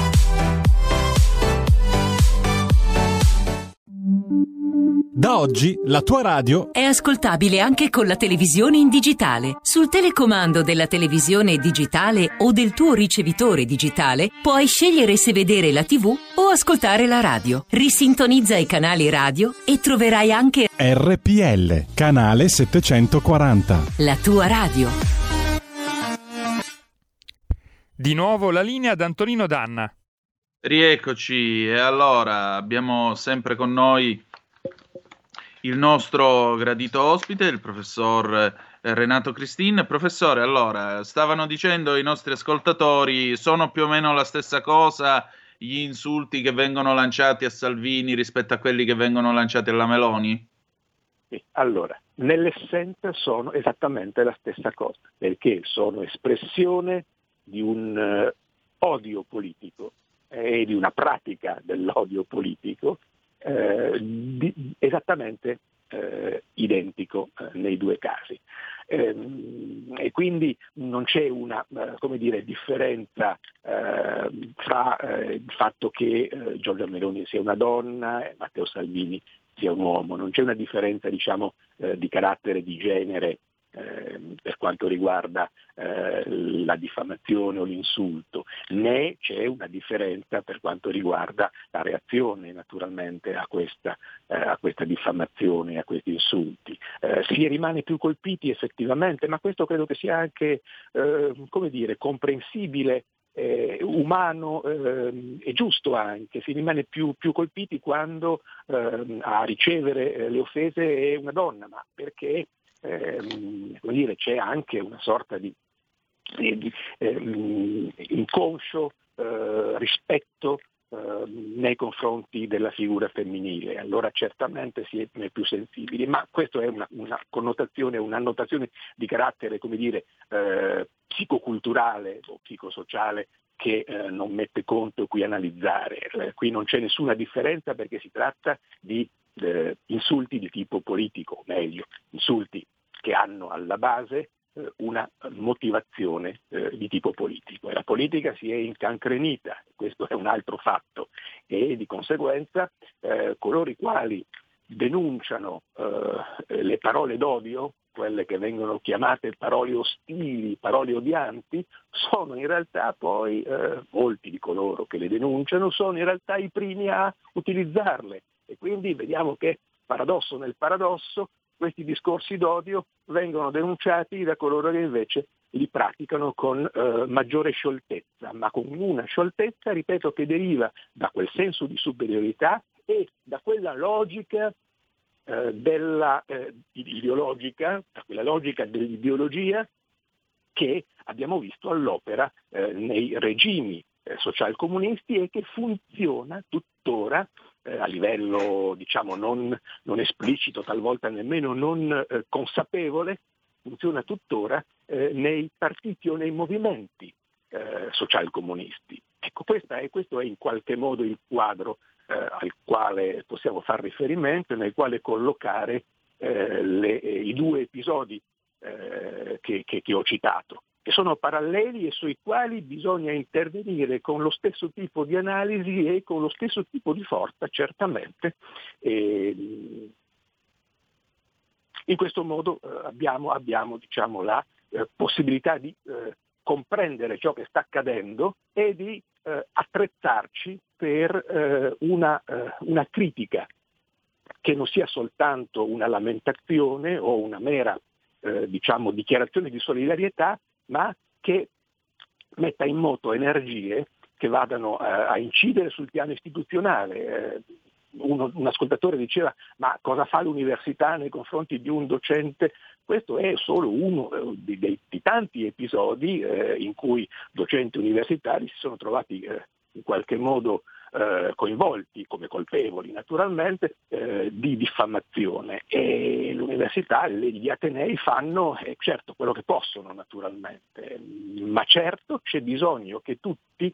Da oggi la tua radio è ascoltabile anche con la televisione in digitale. Sul telecomando della televisione digitale o del tuo ricevitore digitale puoi scegliere se vedere la TV o ascoltare la radio. Risintonizza i canali radio e troverai anche RPL, canale 740. La tua radio. Di nuovo la linea ad Antonino Danna. Rieccoci, e allora abbiamo sempre con noi il nostro gradito ospite, il professor eh, Renato Cristin. Professore, allora, stavano dicendo i nostri ascoltatori, sono più o meno la stessa cosa gli insulti che vengono lanciati a Salvini rispetto a quelli che vengono lanciati alla Meloni? Allora, nell'essenza sono esattamente la stessa cosa, perché sono espressione di un uh, odio politico e di una pratica dell'odio politico eh, di, esattamente eh, identico eh, nei due casi. Ehm, e quindi non c'è una eh, dire, differenza eh, fra eh, il fatto che Giorgia Meloni sia una donna e Matteo Salvini sia un uomo, non c'è una differenza diciamo, di carattere, di genere eh, per quanto riguarda eh, la diffamazione o l'insulto, né c'è una differenza per quanto riguarda la reazione naturalmente a questa, eh, a questa diffamazione, a questi insulti. Eh, si rimane più colpiti effettivamente, ma questo credo che sia anche eh, come dire, comprensibile eh, umano eh, e giusto anche, si rimane più, più colpiti quando eh, a ricevere le offese è una donna, ma perché ehm, dire, c'è anche una sorta di di eh, inconscio eh, rispetto eh, nei confronti della figura femminile, allora certamente si è più sensibili, ma questa è una, una connotazione, un'annotazione di carattere, come dire, eh, psicoculturale o psicosociale che eh, non mette conto qui analizzare. Eh, qui non c'è nessuna differenza perché si tratta di eh, insulti di tipo politico, o meglio, insulti che hanno alla base eh, una motivazione eh, di tipo politico. E la politica si è incancrenita, questo è un altro fatto e di conseguenza eh, coloro i quali denunciano eh, le parole d'odio, quelle che vengono chiamate parole ostili, parole odianti, sono in realtà poi, eh, molti di coloro che le denunciano, sono in realtà i primi a utilizzarle e quindi vediamo che paradosso nel paradosso questi discorsi d'odio vengono denunciati da coloro che invece li praticano con eh, maggiore scioltezza, ma con una scioltezza, ripeto, che deriva da quel senso di superiorità e da quella logica eh, della, eh, ideologica, da quella logica dell'ideologia che abbiamo visto all'opera eh, nei regimi eh, socialcomunisti e che funziona tuttora eh, a livello diciamo non, non, esplicito, talvolta nemmeno non eh, consapevole, funziona tuttora eh, nei partiti o nei movimenti eh, socialcomunisti. Ecco, è, questo è in qualche modo il quadro eh, al quale possiamo fare riferimento e nel quale collocare eh, le, i due episodi che, che, che ho citato che sono paralleli e sui quali bisogna intervenire con lo stesso tipo di analisi e con lo stesso tipo di forza, certamente. E in questo modo eh, abbiamo, abbiamo diciamo, la eh, possibilità di eh, comprendere ciò che sta accadendo e di eh, attrezzarci per eh, una, eh, una critica che non sia soltanto una lamentazione o una mera diciamo, dichiarazione di solidarietà, ma che metta in moto energie che vadano eh, a incidere sul piano istituzionale. Eh, uno, un ascoltatore diceva ma cosa fa l'università nei confronti di un docente? Questo è solo uno eh, di, di, di, tanti episodi eh, in cui docenti universitari si sono trovati eh, in qualche modo eh, coinvolti come colpevoli naturalmente eh, di diffamazione e l'università gli atenei fanno eh, certo quello che possono naturalmente, ma certo c'è bisogno che tutti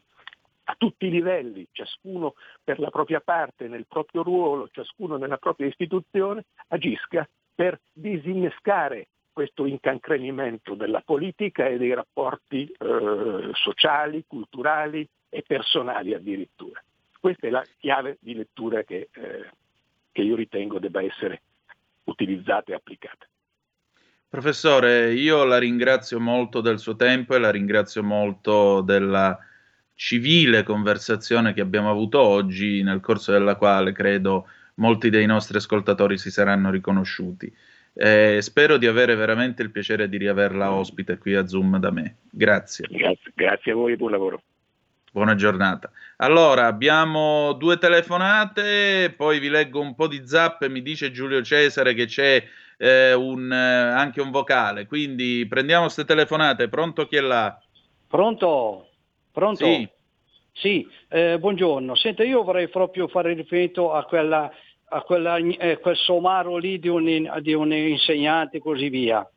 a tutti i livelli, ciascuno per la propria parte, nel proprio ruolo, ciascuno nella propria istituzione, agisca per disinnescare questo incancrenimento della politica e dei rapporti eh, sociali, culturali e personali addirittura. Questa è la chiave di lettura che, eh, che io ritengo debba essere utilizzata e applicata. Professore, io la ringrazio molto del suo tempo e la ringrazio molto della civile conversazione che abbiamo avuto oggi, nel corso della quale credo molti dei nostri ascoltatori si saranno riconosciuti. Eh, spero di avere veramente il piacere di riaverla ospite qui a Zoom da me. Grazie. Grazie, grazie a voi e buon lavoro. Buona giornata. Allora, abbiamo due telefonate, poi vi leggo un po' di zap mi dice Giulio Cesare che c'è eh, un, eh, anche un vocale, quindi prendiamo queste telefonate. Pronto chi è là? Pronto? Pronto? Sì. Sì, eh, buongiorno. Senta, io vorrei proprio fare riferimento a, quella, a quella, eh, quel somaro lì di un, di un insegnante e così via.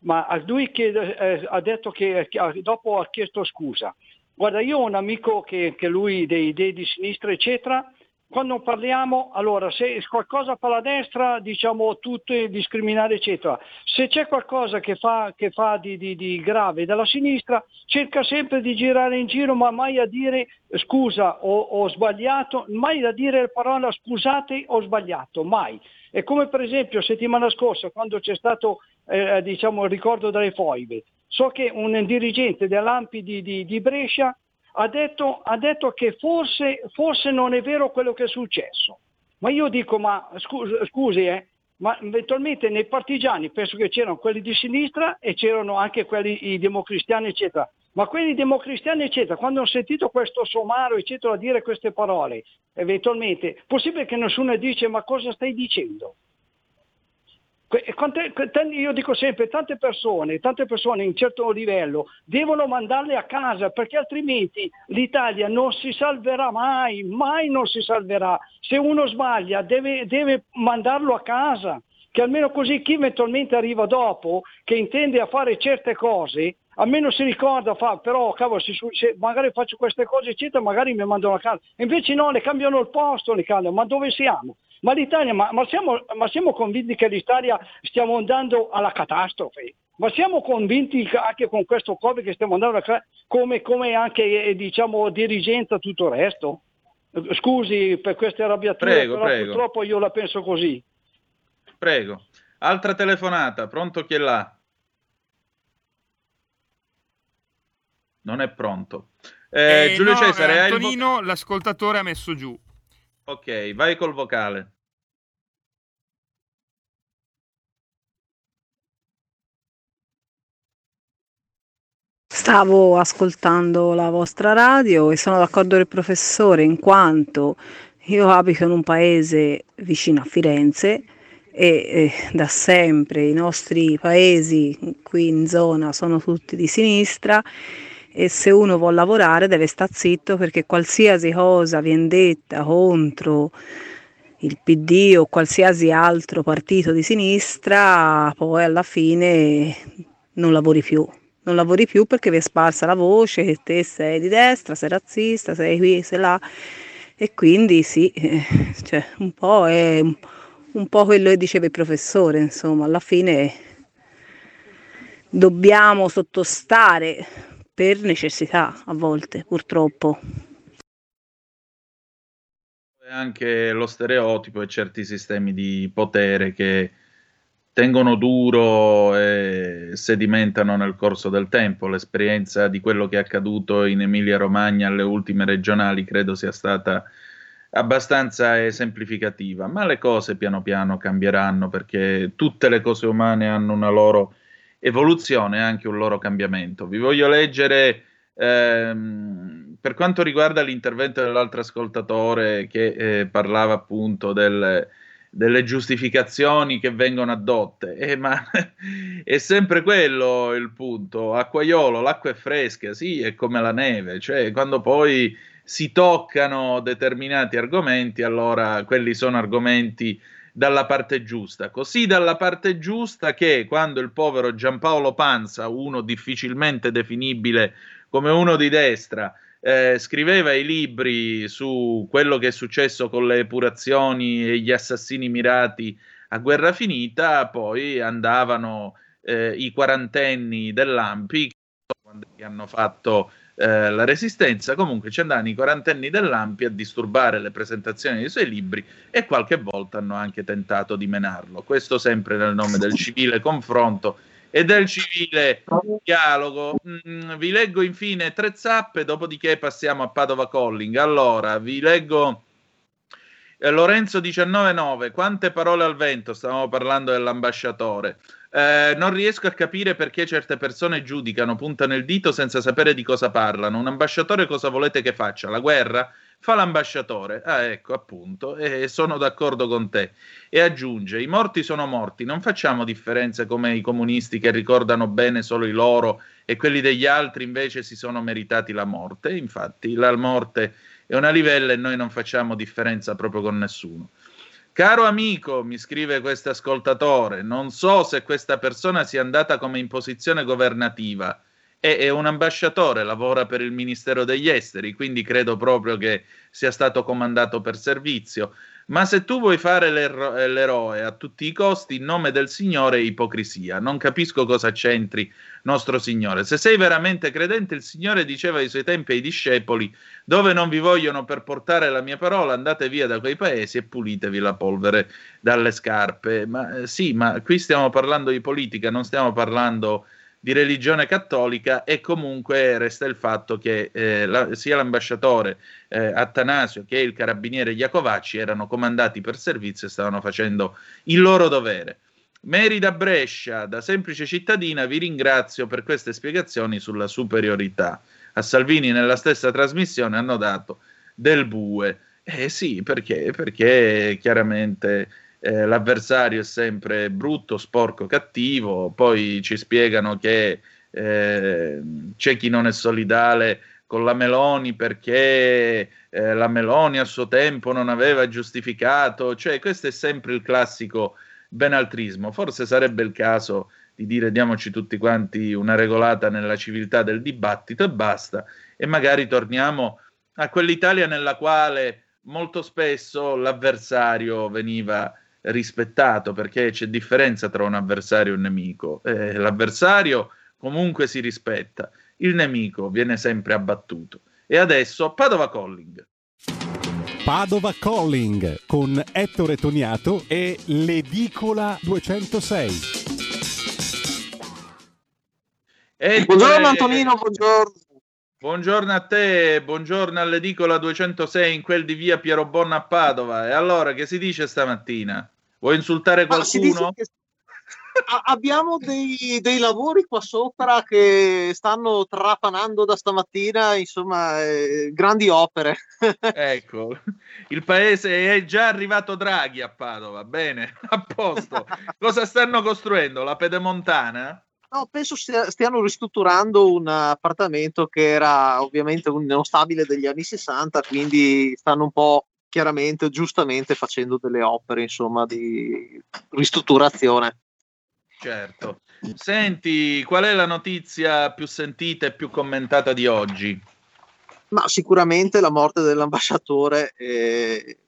Ma a lui chiede, eh, ha detto che dopo ha chiesto scusa. Guarda, io ho un amico che, che lui dei idee di sinistra, eccetera, quando parliamo, allora, se qualcosa fa la destra, diciamo tutto discriminare, eccetera. Se c'è qualcosa che fa, che fa di, di, di, grave dalla sinistra, cerca sempre di girare in giro, ma mai a dire scusa o, ho sbagliato, mai a dire la parola scusate ho sbagliato, mai. È come per esempio settimana scorsa, quando c'è stato eh, diciamo, il ricordo delle foibe. So che un dirigente dell'Ampi di, di, di Brescia ha detto, ha detto che forse, forse, non è vero quello che è successo. Ma io dico, ma scusi, scusi eh, ma eventualmente nei partigiani penso che c'erano quelli di sinistra e c'erano anche quelli i democristiani, eccetera. Ma quelli democristiani, eccetera, quando hanno sentito questo somaro, eccetera, dire queste parole, eventualmente, possibile che nessuno dice ma cosa stai dicendo? Io dico sempre, tante persone, tante persone in certo livello devono mandarle a casa perché altrimenti l'Italia non si salverà mai, mai non si salverà. Se uno sbaglia deve, deve mandarlo a casa, che almeno così chi eventualmente arriva dopo, che intende a fare certe cose, almeno si ricorda, fa, però cavolo, se, se magari faccio queste cose eccetera, magari mi mandano a casa. Invece no, le cambiano il posto, le cambiano, ma dove siamo? Ma l'Italia, ma, ma, siamo, ma siamo convinti che l'Italia stiamo andando alla catastrofe? Ma siamo convinti anche con questo Covid che stiamo andando alla come, come anche eh, diciamo dirigenza tutto il resto? Scusi per queste arrabbiature, prego, però prego. purtroppo io la penso così. Prego. Altra telefonata, pronto chi è là? Non è pronto. Eh, Eh, Giulio no, Cesare, eh, hai il vo- Antonino, l'ascoltatore ha messo giù. Ok, vai col vocale. Stavo ascoltando la vostra radio e sono d'accordo con il professore in quanto io abito in un paese vicino a Firenze e eh, da sempre i nostri paesi qui in zona sono tutti di sinistra e se uno vuole lavorare deve stare zitto perché qualsiasi cosa viene detta contro il PD o qualsiasi altro partito di sinistra poi alla fine non lavori più. Non lavori più perché vi è sparsa la voce che te sei di destra, sei razzista, sei qui, sei là. E quindi sì, eh, cioè, un po' è un, po' quello che diceva il professore, insomma, alla fine dobbiamo sottostare per necessità a volte, purtroppo. È anche lo stereotipo e certi sistemi di potere che tengono duro e sedimentano nel corso del tempo. L'esperienza di quello che è accaduto in Emilia-Romagna alle ultime regionali credo sia stata abbastanza esemplificativa, ma le cose piano piano cambieranno perché tutte le cose umane hanno una loro evoluzione e anche un loro cambiamento. Vi voglio leggere ehm, per quanto riguarda l'intervento dell'altro ascoltatore che eh, parlava appunto del, delle giustificazioni che vengono addotte, eh, ma è sempre quello il punto. Acquaiolo, l'acqua è fresca, sì, è come la neve, cioè quando poi si toccano determinati argomenti, allora quelli sono argomenti dalla parte giusta, così dalla parte giusta che quando il povero Giampaolo Panza, uno difficilmente definibile come uno di destra, eh, scriveva i libri su quello che è successo con le epurazioni e gli assassini mirati a guerra finita, poi andavano eh, i quarantenni dell'Ampi quando hanno fatto eh, la resistenza, comunque ci andavano i quarantenni dell'Ampi a disturbare le presentazioni dei suoi libri e qualche volta hanno anche tentato di menarlo. Questo sempre nel nome del civile confronto e del civile dialogo. Mm, vi leggo infine tre zappe, dopodiché passiamo a Padova Calling. Allora, vi leggo eh, Lorenzo 199, quante parole al vento, stavamo parlando dell'ambasciatore. Eh, non riesco a capire perché certe persone giudicano, puntano il dito senza sapere di cosa parlano. Un ambasciatore cosa volete che faccia? La guerra? Fa l'ambasciatore. Ah, ecco, appunto, e sono d'accordo con te. E aggiunge: i morti sono morti, non facciamo differenze come i comunisti che ricordano bene solo i loro e quelli degli altri invece si sono meritati la morte. Infatti, la morte è una livella e noi non facciamo differenza proprio con nessuno. Caro amico, mi scrive questo ascoltatore, non so se questa persona sia andata come in posizione governativa. È, è un ambasciatore, lavora per il Ministero degli Esteri, quindi credo proprio che sia stato comandato per servizio. Ma se tu vuoi fare l'ero- l'eroe a tutti i costi, in nome del Signore è ipocrisia. Non capisco cosa c'entri nostro Signore. Se sei veramente credente, il Signore diceva ai suoi tempi ai discepoli: Dove non vi vogliono per portare la mia parola, andate via da quei paesi e pulitevi la polvere dalle scarpe. Ma eh, sì, ma qui stiamo parlando di politica, non stiamo parlando di religione cattolica e comunque resta il fatto che eh, la, sia l'ambasciatore eh, Attanasio che il carabiniere Iacovacci erano comandati per servizio e stavano facendo il loro dovere. Mary da Brescia, da semplice cittadina, vi ringrazio per queste spiegazioni sulla superiorità. A Salvini nella stessa trasmissione hanno dato del bue. Eh sì, perché? Perché chiaramente eh, l'avversario è sempre brutto, sporco, cattivo, poi ci spiegano che eh, c'è chi non è solidale con la Meloni perché eh, la Meloni a suo tempo non aveva giustificato, cioè questo è sempre il classico benaltrismo, forse sarebbe il caso di dire diamoci tutti quanti una regolata nella civiltà del dibattito e basta, e magari torniamo a quell'Italia nella quale molto spesso l'avversario veniva rispettato perché c'è differenza tra un avversario e un nemico. Eh, l'avversario comunque si rispetta, il nemico viene sempre abbattuto. E adesso Padova Calling. Padova Calling con Ettore Toniato e l'Edicola 206. Ettore... Buongiorno Antonino, buongiorno. Buongiorno a te, buongiorno all'edicola 206 in quel di via Piero Bonna a Padova. E allora che si dice stamattina? Vuoi insultare qualcuno? Abbiamo dei, dei, lavori qua sopra che stanno trapanando da stamattina, insomma, eh, grandi opere. ecco, il paese è già arrivato Draghi a Padova, bene, a posto. Cosa stanno costruendo? La pedemontana? No, penso stia, stiano ristrutturando un appartamento che era ovviamente uno stabile degli anni 60, quindi stanno un po' chiaramente, giustamente facendo delle opere, insomma, di ristrutturazione. Certo. Senti, qual è la notizia più sentita e più commentata di oggi? Ma sicuramente la morte dell'ambasciatore, eh,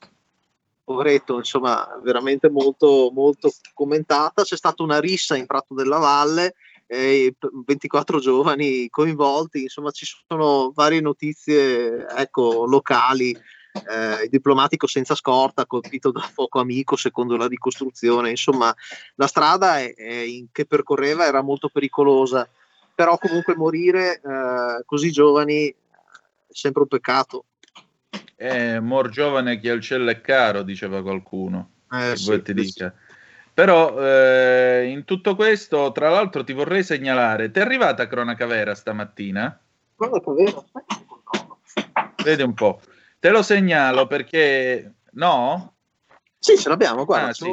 poveretto, insomma, veramente molto, molto commentata. C'è stata una rissa in Prato della Valle eh, 24 giovani coinvolti, insomma ci sono varie notizie ecco, locali. Eh, il diplomatico senza scorta colpito da fuoco amico secondo la ricostruzione insomma la strada è, è in, che percorreva era molto pericolosa però comunque morire eh, così giovani è sempre un peccato eh, mor giovane chi al cielo è caro diceva qualcuno eh, sì, ti dica però eh, in tutto questo, tra l'altro, ti vorrei segnalare: ti è arrivata cronaca vera stamattina? Cronaca vera? Vedi un po'. Te lo segnalo perché no? Sì, ce l'abbiamo, guarda, ah, sì.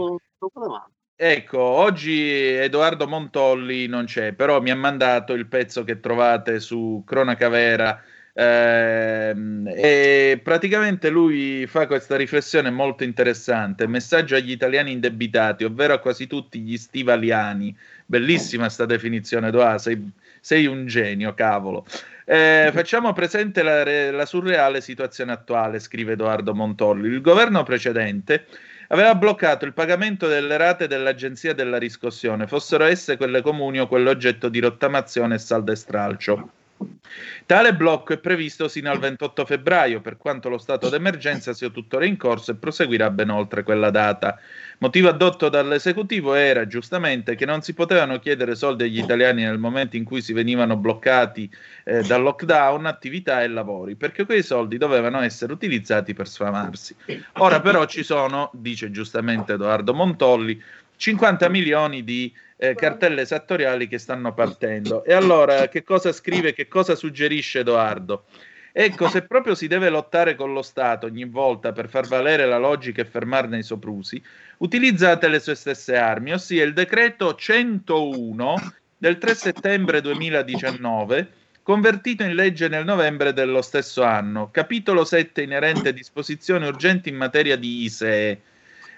Ecco, oggi Edoardo Montolli non c'è, però mi ha mandato il pezzo che trovate su Cronaca Vera eh, e praticamente lui fa questa riflessione molto interessante. Messaggio agli italiani indebitati, ovvero a quasi tutti gli stivaliani. Bellissima sta definizione, Doa, sei, sei un genio, cavolo. Eh, facciamo presente la, la, surreale situazione attuale, scrive Edoardo Montolli. Il governo precedente aveva bloccato il pagamento delle rate dell'agenzia della riscossione, fossero esse quelle comuni o quelle oggetto di rottamazione e saldo e stralcio. Tale blocco è previsto sino al 28 febbraio, per quanto lo stato d'emergenza sia tuttora in corso e proseguirà ben oltre quella data. Motivo addotto dall'esecutivo era giustamente che non si potevano chiedere soldi agli italiani nel momento in cui si venivano bloccati eh, dal lockdown attività e lavori, perché quei soldi dovevano essere utilizzati per sfamarsi. Ora però ci sono, dice giustamente Edoardo Montolli, 50 milioni di eh, cartelle esattoriali che stanno partendo. E allora che cosa scrive, che cosa suggerisce Edoardo? Ecco, se proprio si deve lottare con lo Stato ogni volta per far valere la logica e fermarne i soprusi, utilizzate le sue stesse armi, ossia il decreto 101 del 3 settembre 2019, convertito in legge nel novembre dello stesso anno, capitolo 7 inerente a disposizioni urgenti in materia di ISEE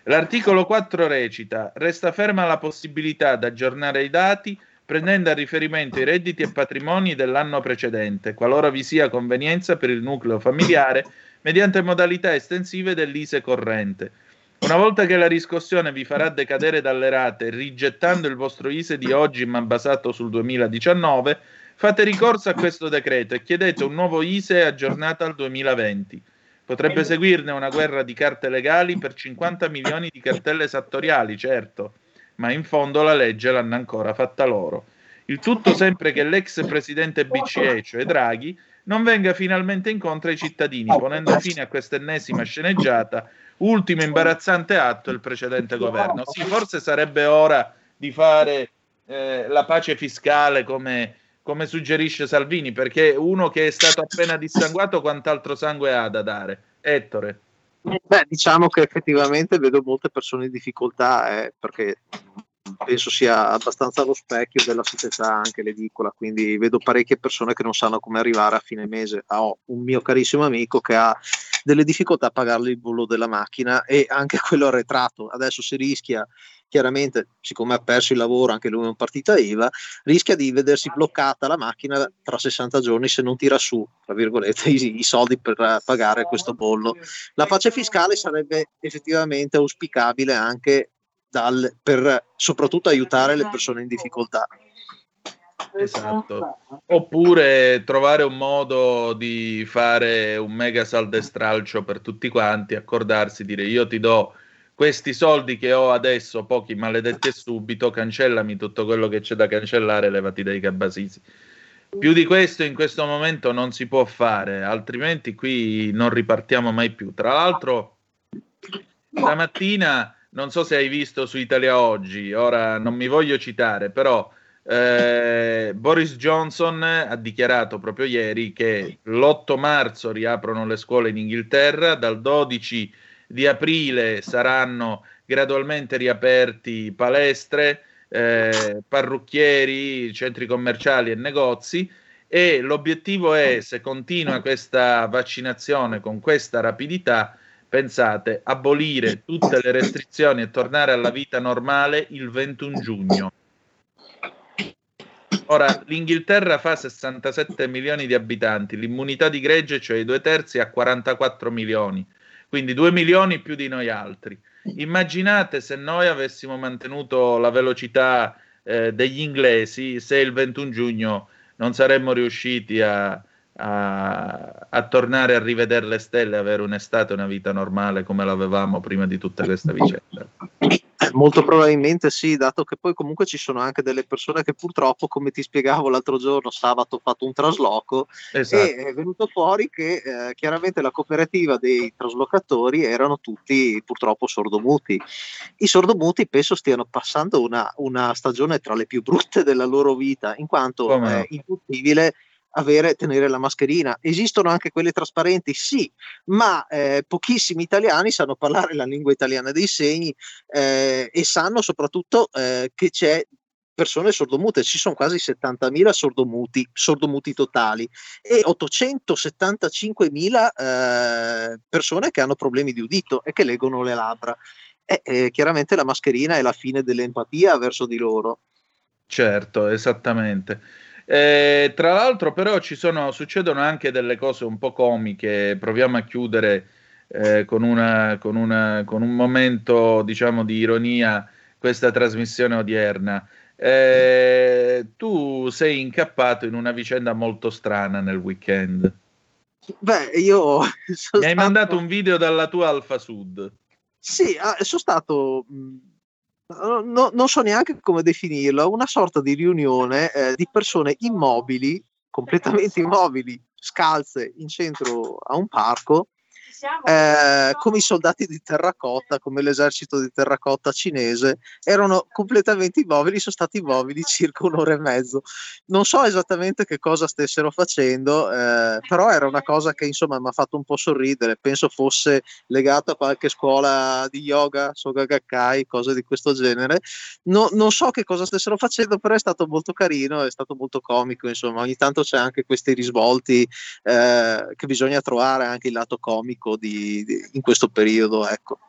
L'articolo 4 recita: resta ferma la possibilità di aggiornare i dati prendendo a riferimento i redditi e patrimoni dell'anno precedente, qualora vi sia convenienza per il nucleo familiare, mediante modalità estensive dell'ISE corrente. Una volta che la riscossione vi farà decadere dalle rate, rigettando il vostro ISE di oggi ma basato sul 2019, fate ricorso a questo decreto e chiedete un nuovo ISE aggiornato al 2020. Potrebbe seguirne una guerra di carte legali per 50 milioni di cartelle esattoriali, certo, ma in fondo la legge l'hanno ancora fatta loro. Il tutto sempre che l'ex presidente BCE, cioè Draghi, non venga finalmente incontro ai cittadini, ponendo fine a questa ennesima sceneggiata, ultimo imbarazzante atto del precedente governo. Sì, forse sarebbe ora di fare eh, la pace fiscale come come suggerisce Salvini, perché uno che è stato appena dissanguato, quant'altro sangue ha da dare? Ettore. Beh, diciamo che effettivamente vedo molte persone in difficoltà eh, perché penso sia abbastanza allo specchio della società anche l'edicola, quindi vedo parecchie persone che non sanno come arrivare a fine mese. Ho un mio carissimo amico che ha delle difficoltà a pagargli il bollo della macchina e anche quello arretrato. Adesso si rischia chiaramente, siccome ha perso il lavoro, anche lui è un partita IVA, rischia di vedersi bloccata la macchina tra 60 giorni se non tira su, tra virgolette, i, i soldi per pagare questo bollo. La pace fiscale sarebbe effettivamente auspicabile anche dal, per soprattutto aiutare le persone in difficoltà. Esatto. Oppure trovare un modo di fare un mega saldo e stralcio per tutti quanti, accordarsi, dire io ti do questi soldi che ho adesso, pochi maledetti e subito, cancellami tutto quello che c'è da cancellare, levati dai cabasisi. Più di questo in questo momento non si può fare, altrimenti qui non ripartiamo mai più. Tra l'altro, stamattina non so se hai visto su Italia Oggi, ora non mi voglio citare, però eh, Boris Johnson ha dichiarato proprio ieri che l'8 marzo riaprono le scuole in Inghilterra, dal 12 di aprile saranno gradualmente riaperti palestre, eh, parrucchieri, centri commerciali e negozi e l'obiettivo è, se continua questa vaccinazione con questa rapidità, pensate, abolire tutte le restrizioni e tornare alla vita normale il 21 giugno. Ora, l'Inghilterra fa 67 milioni di abitanti, l'immunità di gregge, cioè i due terzi, ha 44 milioni, quindi 2 milioni più di noi altri. Immaginate se noi avessimo mantenuto la velocità eh, degli inglesi, se il 21 giugno non saremmo riusciti a, a, a, tornare a rivedere le stelle, avere un'estate, una vita normale come l'avevamo prima di tutta questa vicenda? Molto probabilmente sì, dato che poi comunque ci sono anche delle persone che purtroppo, come ti spiegavo l'altro giorno, sabato ho fatto un trasloco esatto. e è venuto fuori che eh, chiaramente la cooperativa dei traslocatori erano tutti purtroppo sordomuti. I sordomuti penso stiano passando una, una stagione tra le più brutte della loro vita, in quanto è impossibile avere, tenere la mascherina. Esistono anche quelle trasparenti? Sì, ma eh, pochissimi italiani sanno parlare la lingua italiana dei segni eh, e sanno soprattutto eh, che c'è persone sordomute, ci sono quasi 70.000 sordomuti, sordomuti totali e 875.000 eh, persone che hanno problemi di udito e che leggono le labbra. E, eh, chiaramente la mascherina è la fine dell'empatia verso di loro. Certo, esattamente. Eh, tra l'altro, però, ci sono, succedono anche delle cose un po' comiche. Proviamo a chiudere eh, con, una, con, una, con, un momento, diciamo, di ironia questa trasmissione odierna. Eh, tu sei incappato in una vicenda molto strana nel weekend. Beh, io. Mi hai mandato un video dalla tua Alfa Sud. Sì, ah, sono stato. No, non so neanche come definirlo, una sorta di riunione eh, di persone immobili, completamente immobili, scalze in centro a un parco eh, come i soldati di terracotta, come l'esercito di terracotta cinese, erano completamente immobili, sono stati immobili circa un'ora e mezzo. Non so esattamente che cosa stessero facendo, eh, però era una cosa che insomma mi ha fatto un po' sorridere, penso fosse legato a qualche scuola di yoga, Soga Gakkai, cose di questo genere. No, non so che cosa stessero facendo, però è stato molto carino, è stato molto comico, insomma, ogni tanto c'è anche questi risvolti eh, che bisogna trovare anche il lato comico di, di, in questo periodo. Ecco.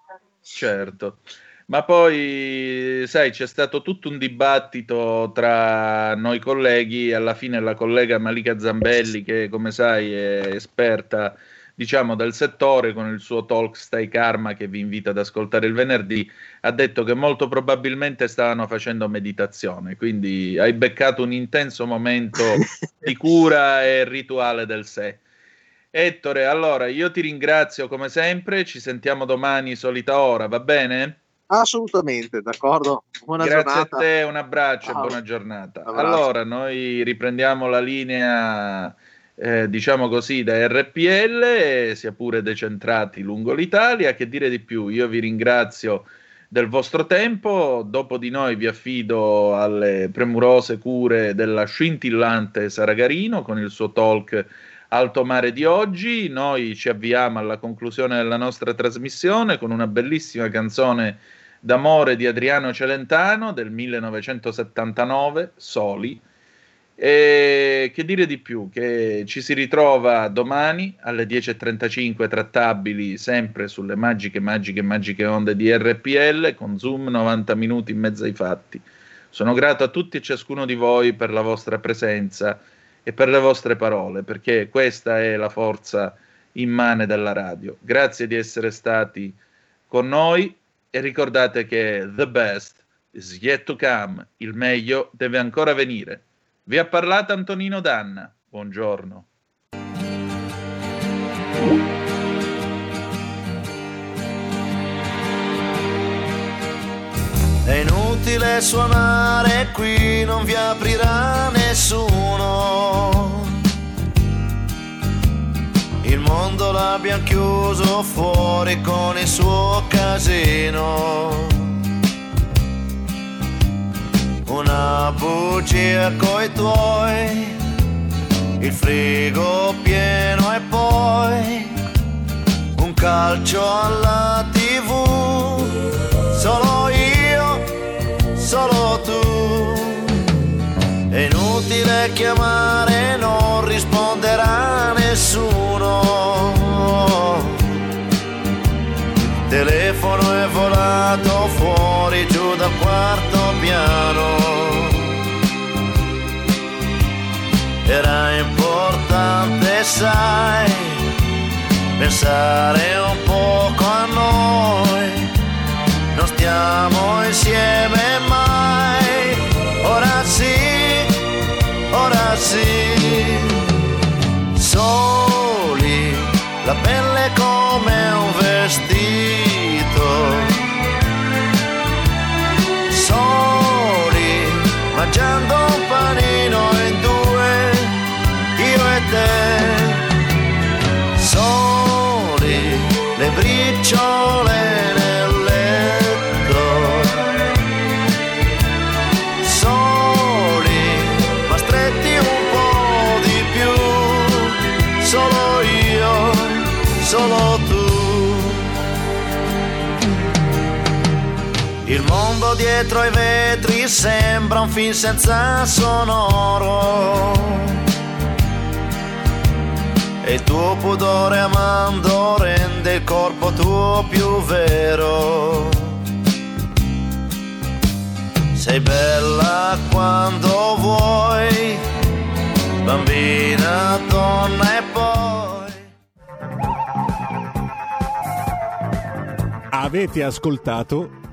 Certo. Ma poi, sai, c'è stato tutto un dibattito tra noi colleghi, alla fine la collega Malika Zambelli, che come sai è esperta, diciamo, del settore, con il suo talk Stai Karma che vi invita ad ascoltare il venerdì, ha detto che molto probabilmente stavano facendo meditazione, quindi hai beccato un intenso momento di cura e rituale del sé. Ettore, allora io ti ringrazio come sempre, ci sentiamo domani solita ora, va bene? Assolutamente, d'accordo. Buona Grazie giornata. a te, un abbraccio Ciao. e buona giornata. Abbraccio. Allora, noi riprendiamo la linea, eh, diciamo così, da RPL, sia pure decentrati lungo l'Italia. Che dire di più? Io vi ringrazio del vostro tempo, dopo di noi vi affido alle premurose cure della scintillante Saragarino con il suo talk Alto Mare di oggi. Noi ci avviamo alla conclusione della nostra trasmissione con una bellissima canzone d'amore di Adriano Celentano del 1979, Soli. E che dire di più? Che ci si ritrova domani alle 10.35 trattabili sempre sulle magiche, magiche, magiche onde di RPL con Zoom 90 minuti in mezzo ai fatti. Sono grato a tutti e ciascuno di voi per la vostra presenza e per le vostre parole, perché questa è la forza immane della radio. Grazie di essere stati con noi e ricordate che the best is yet to come, il meglio deve ancora venire. Vi ha parlato Antonino Danna. Buongiorno. Inutile suonare qui, non vi aprirà nessuno. Il mondo l'abbiamo chiuso fuori con il suo casino una bugia coi tuoi, il frigo pieno e poi un calcio alla tv, solo io, solo tu. È inutile chiamare, non risponderà nessuno. Telefono è volato fuori giù dal quarto piano. Era importante, sai, pensare un poco a noi. Non stiamo insieme. Ora sì, ora sì. Soli, la pelle come un vestito. Soli, mangiando un panino in due, io e te. Soli, le briciole dietro ai vetri sembra un film senza sonoro. E il tuo pudore amando rende il corpo tuo più vero. Sei bella quando vuoi, bambina, donna e poi. Avete ascoltato